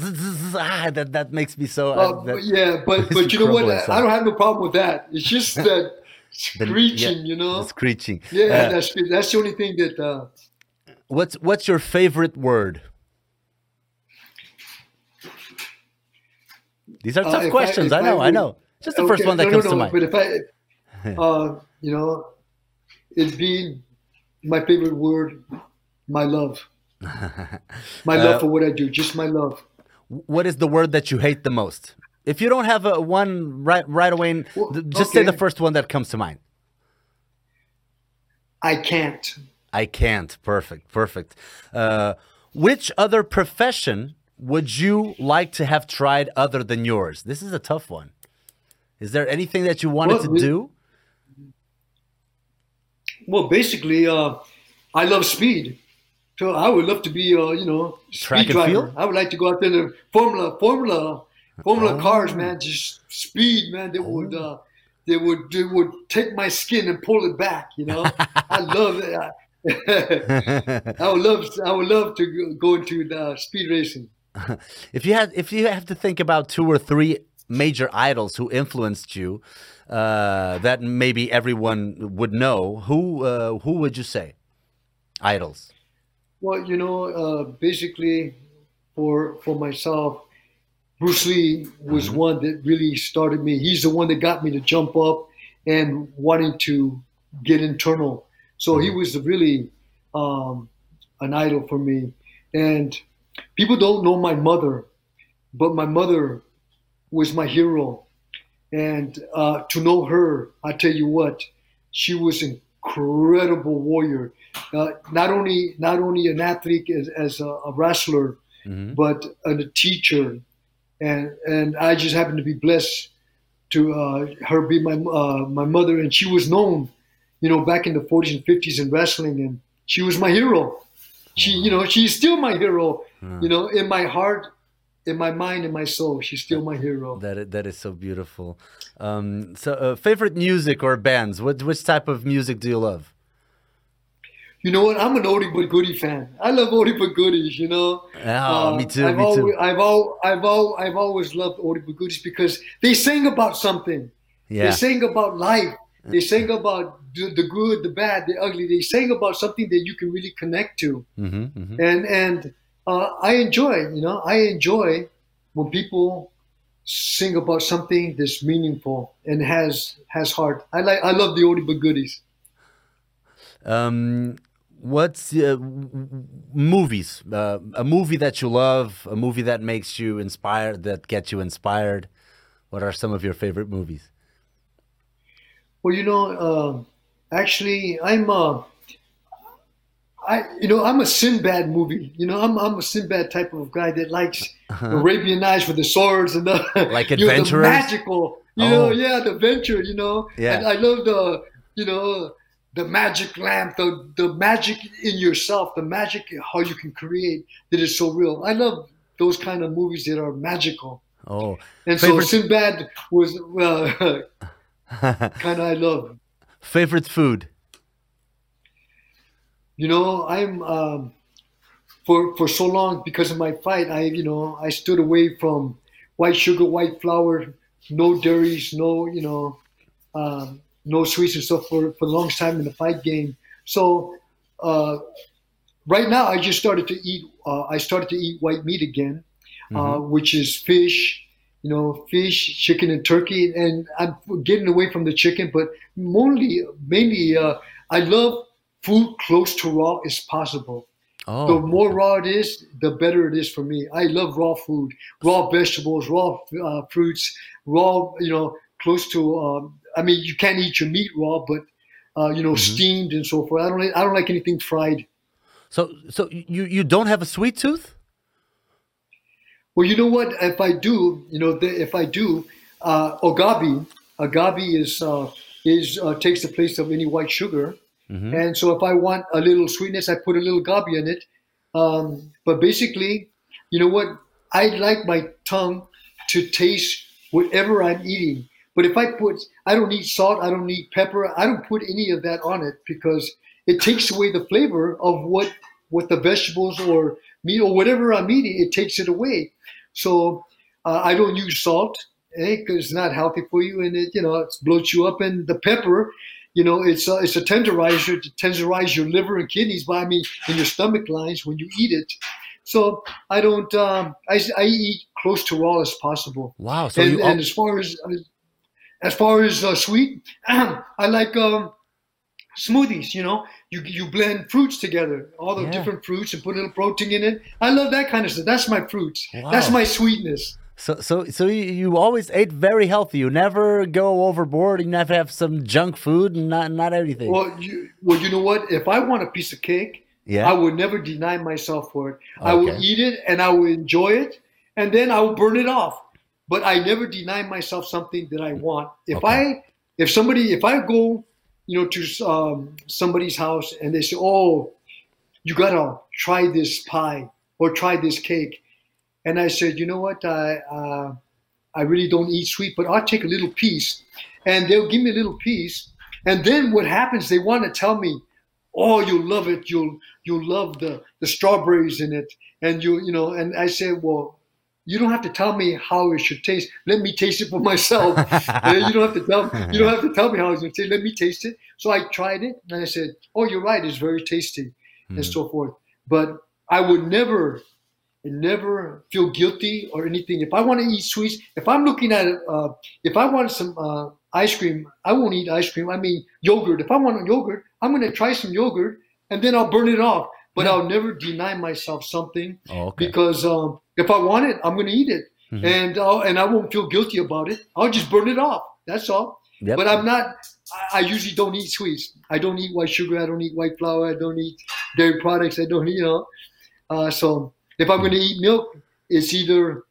ah, that that makes me so. Uh, uh, yeah, but but you know what? I don't have no problem with that. It's just [laughs] that screeching, yeah, you know. Screeching. Yeah, uh, that's that's the only thing that. Uh, what's What's your favorite word? These are tough uh, questions. I, I know. I, would, I, know. Just the okay, first one that no, comes no, no, to mind. But if I, [laughs] uh, you know, it'd be my favorite word, my love. [laughs] my love uh, for what I do, just my love. What is the word that you hate the most? If you don't have a one right right away, well, just okay. say the first one that comes to mind. I can't. I can't. Perfect. Perfect. Uh, which other profession would you like to have tried other than yours? This is a tough one. Is there anything that you wanted well, to do? Well, basically, uh, I love speed. So I would love to be, uh, you know, Track speed driver. Field? I would like to go out there in Formula, Formula, Formula oh. cars, man. Just speed, man. They oh. would, uh, they would, they would take my skin and pull it back. You know, [laughs] I love it. [laughs] I would love, I would love to go into the speed racing. [laughs] if you had if you have to think about two or three major idols who influenced you uh, that maybe everyone would know, who uh, who would you say? Idols. Well, you know, uh, basically, for for myself, Bruce Lee was mm-hmm. one that really started me. He's the one that got me to jump up and wanting to get internal. So mm-hmm. he was really um, an idol for me. And people don't know my mother, but my mother was my hero. And uh, to know her, I tell you what, she was incredible warrior. Uh, not only not only an athlete as, as a, a wrestler, mm-hmm. but a, a, teacher, and and I just happened to be blessed to uh, her be my uh, my mother, and she was known, you know, back in the 40s and 50s in wrestling, and she was my hero. She, you know, she's still my hero. You know, in my heart, in my mind, in my soul, she's still my hero. That is, that is so beautiful. Um, so, uh, favorite music or bands? What which type of music do you love? You know what? I'm an oldie but goodie fan. I love oldie but goodies. You know. Oh, uh, me too. I've me always, too. I've al- I've al- I've always loved oldie but goodies because they sing about something. Yeah. They sing about life. They sing about the good, the bad, the ugly. They sing about something that you can really connect to. Mm-hmm, mm-hmm. And and uh, I enjoy. You know, I enjoy when people sing about something that's meaningful and has has heart. I like. I love the oldie but goodies. Um, what's uh, movies? Uh, a movie that you love, a movie that makes you inspired, that gets you inspired. What are some of your favorite movies? Well, you know, uh, actually, I'm. Uh, I, you know, I'm a Sinbad movie. You know, I'm I'm a Sinbad type of guy that likes uh-huh. Arabian Nights with the swords and the like adventurers, [laughs] you know, magical. You oh. know, yeah, the adventure. You know, yeah. And I love the, you know, the magic lamp, the the magic in yourself, the magic how you can create that is so real. I love those kind of movies that are magical. Oh, and Favorite... so Sinbad was uh, [laughs] kind of I love. Favorite food? You know, I'm um, for for so long because of my fight. I you know I stood away from white sugar, white flour, no dairies, no you know, um, no sweets and stuff for for the longest time in the fight game. So uh, right now, I just started to eat. Uh, I started to eat white meat again, uh, mm-hmm. which is fish, you know, fish, chicken, and turkey. And I'm getting away from the chicken, but mainly, mainly, uh, I love food close to raw as possible. Oh. The more raw it is, the better it is for me. I love raw food, raw vegetables, raw uh, fruits, raw, you know, close to. Um, I mean, you can't eat your meat raw, but uh, you know, mm-hmm. steamed and so forth. I don't. I don't like anything fried. So, so you you don't have a sweet tooth? Well, you know what? If I do, you know, the, if I do, uh, agave, agave is uh, is uh, takes the place of any white sugar, mm-hmm. and so if I want a little sweetness, I put a little agave in it. Um, but basically, you know what? I like my tongue to taste whatever I'm eating. But if I put, I don't need salt, I don't need pepper, I don't put any of that on it because it takes away the flavor of what what the vegetables or meat or whatever I'm eating. It takes it away. So uh, I don't use salt. because it's not healthy for you, and it you know it bloats you up. And the pepper, you know, it's a, it's a tenderizer to tenderize your liver and kidneys. But I mean, in your stomach lines when you eat it. So I don't. Um, I, I eat close to raw as possible. Wow. So and, you and as far as as far as uh, sweet, [clears throat] I like um, smoothies. You know, you you blend fruits together, all the Yeah. different fruits, and put a little protein in it. I love that kind of stuff. That's my fruits. That's my sweetness. So so so you, you always ate very healthy. You never go overboard. You never have some junk food and not not everything. Well, you well, you know what? If I want a piece of cake, yeah. I would never deny myself for it. I will eat it and I will enjoy it, and then I will burn it off. But I never deny myself something that I want. If Okay. I, if somebody, if I go, you know, to um, somebody's house and they say, "Oh, you gotta try this pie or try this cake," and I said, "You know what? I, uh, I really don't eat sweet, but I'll take a little piece," and they'll give me a little piece, and then what happens? They want to tell me, "Oh, you'll love it. You'll you'll love the the strawberries in it," and you you know, and I said, "Well." You don't have to tell me how it should taste. Let me taste it for [laughs] myself. You don't have to tell you don't have to tell me how it's going to taste. Let me taste it. So I tried it and I said, "Oh, you're right. It's very tasty," and so forth. But I would never, never feel guilty or anything. If I want to eat sweets, if I'm looking at, uh, if I want some uh, ice cream, I won't eat ice cream. I mean yogurt. If I want yogurt, I'm going to try some yogurt and then I'll burn it off. But I'll never deny myself something Oh, okay. because um, if I want it, I'm going to eat it, Mhm. and I'll, and I won't feel guilty about it. I'll just burn it off. That's all. Yep. But I'm not. I, I usually don't eat sweets. I don't eat white sugar. I don't eat white flour. I don't eat dairy products. I don't, you know. Uh, so if I'm going to eat milk, it's either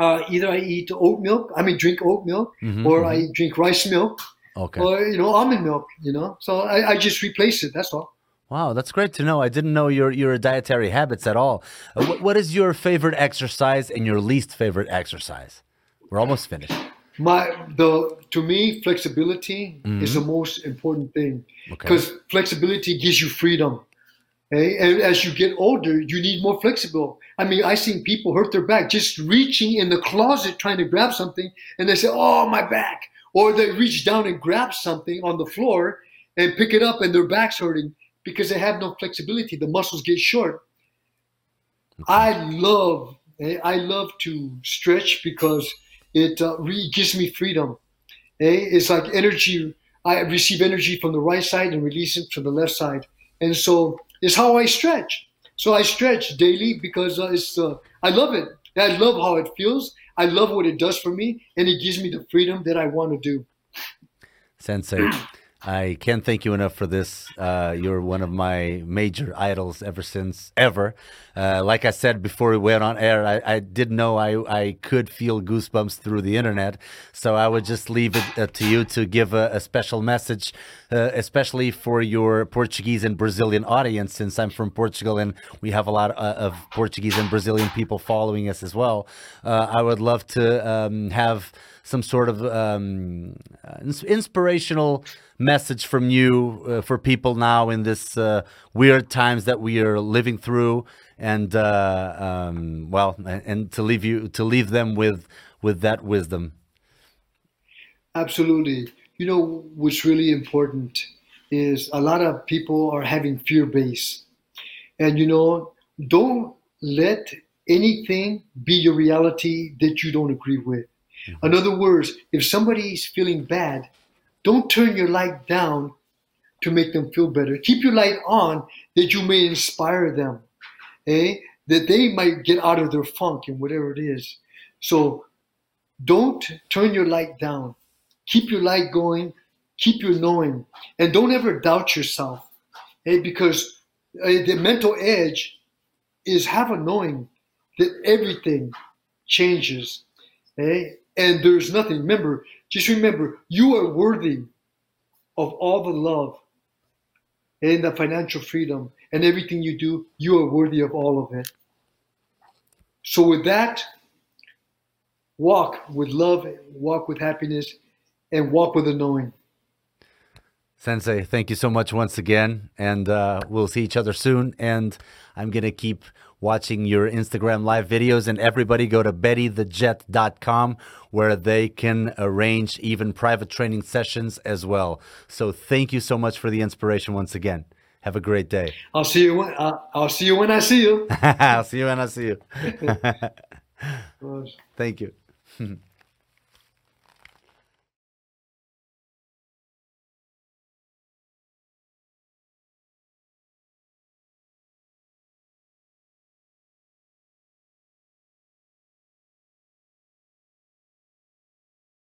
uh, either I eat oat milk. I mean, drink oat milk, Mhm, or mhm. I drink rice milk, okay. or you know, almond milk. You know. So I, I just replace it. That's all. Wow, that's great to know. I didn't know your your dietary habits at all. Uh, what, what is your favorite exercise and your least favorite exercise? We're almost finished. My the to me flexibility is the most important thing Mm-hmm. Okay. because flexibility gives you freedom. Okay? And as you get older, you need more flexible. I mean, I've seen people hurt their back just reaching in the closet trying to grab something, and they say, "Oh, my back!" Or they reach down and grab something on the floor and pick it up, and their back's hurting because they have no flexibility. The muscles get short. I love eh, I love to stretch because it uh, really gives me freedom. Eh? It's like energy. I receive energy from the right side and release it from the left side, and so it's how I stretch. So I stretch daily because it's uh, I love it. I love how it feels. I love what it does for me, and it gives me the freedom that I want to do. Sensei, I can't thank you enough for this. Uh, you're one of my major idols ever since ever. Uh, like I said before we went on air, I, I did know I, I could feel goosebumps through the internet. So I would just leave it uh, to you to give a, a special message, uh, especially for your Portuguese and Brazilian audience, since I'm from Portugal and we have a lot uh, of Portuguese and Brazilian people following us as well. Uh, I would love to um, have some sort of um, ins- inspirational message from you uh, for people now in this uh, weird times that we are living through, and uh, um, well, and, to leave you to leave them with with that wisdom. Absolutely. You know what's really important is a lot of people are having fear base. And you know, don't let anything be your reality that you don't agree with. In other words, if somebody's feeling bad, don't turn your light down to make them feel better. Keep your light on that you may inspire them. Eh? That they might get out of their funk and whatever it is. So don't turn your light down keep your light going, keep your knowing, and don't ever doubt yourself. eh, because uh, the mental edge is have a knowing that everything changes. eh, and there's nothing. Remember, just remember, you are worthy of all the love and the financial freedom and everything you do, you are worthy of all of it. So, with that, walk with love, walk with happiness, and walk with a knowing. Sensei, thank you so much once again, and uh, we'll see each other soon. And I'm gonna keep watching your Instagram live videos. And everybody go to bennythejet.com where they can arrange even private training sessions as well. So thank you so much for the inspiration once again. Have a great day. I'll see you when uh, I'll see you when I see you. [laughs] I'll see you when I see you. [laughs] [laughs] thank you.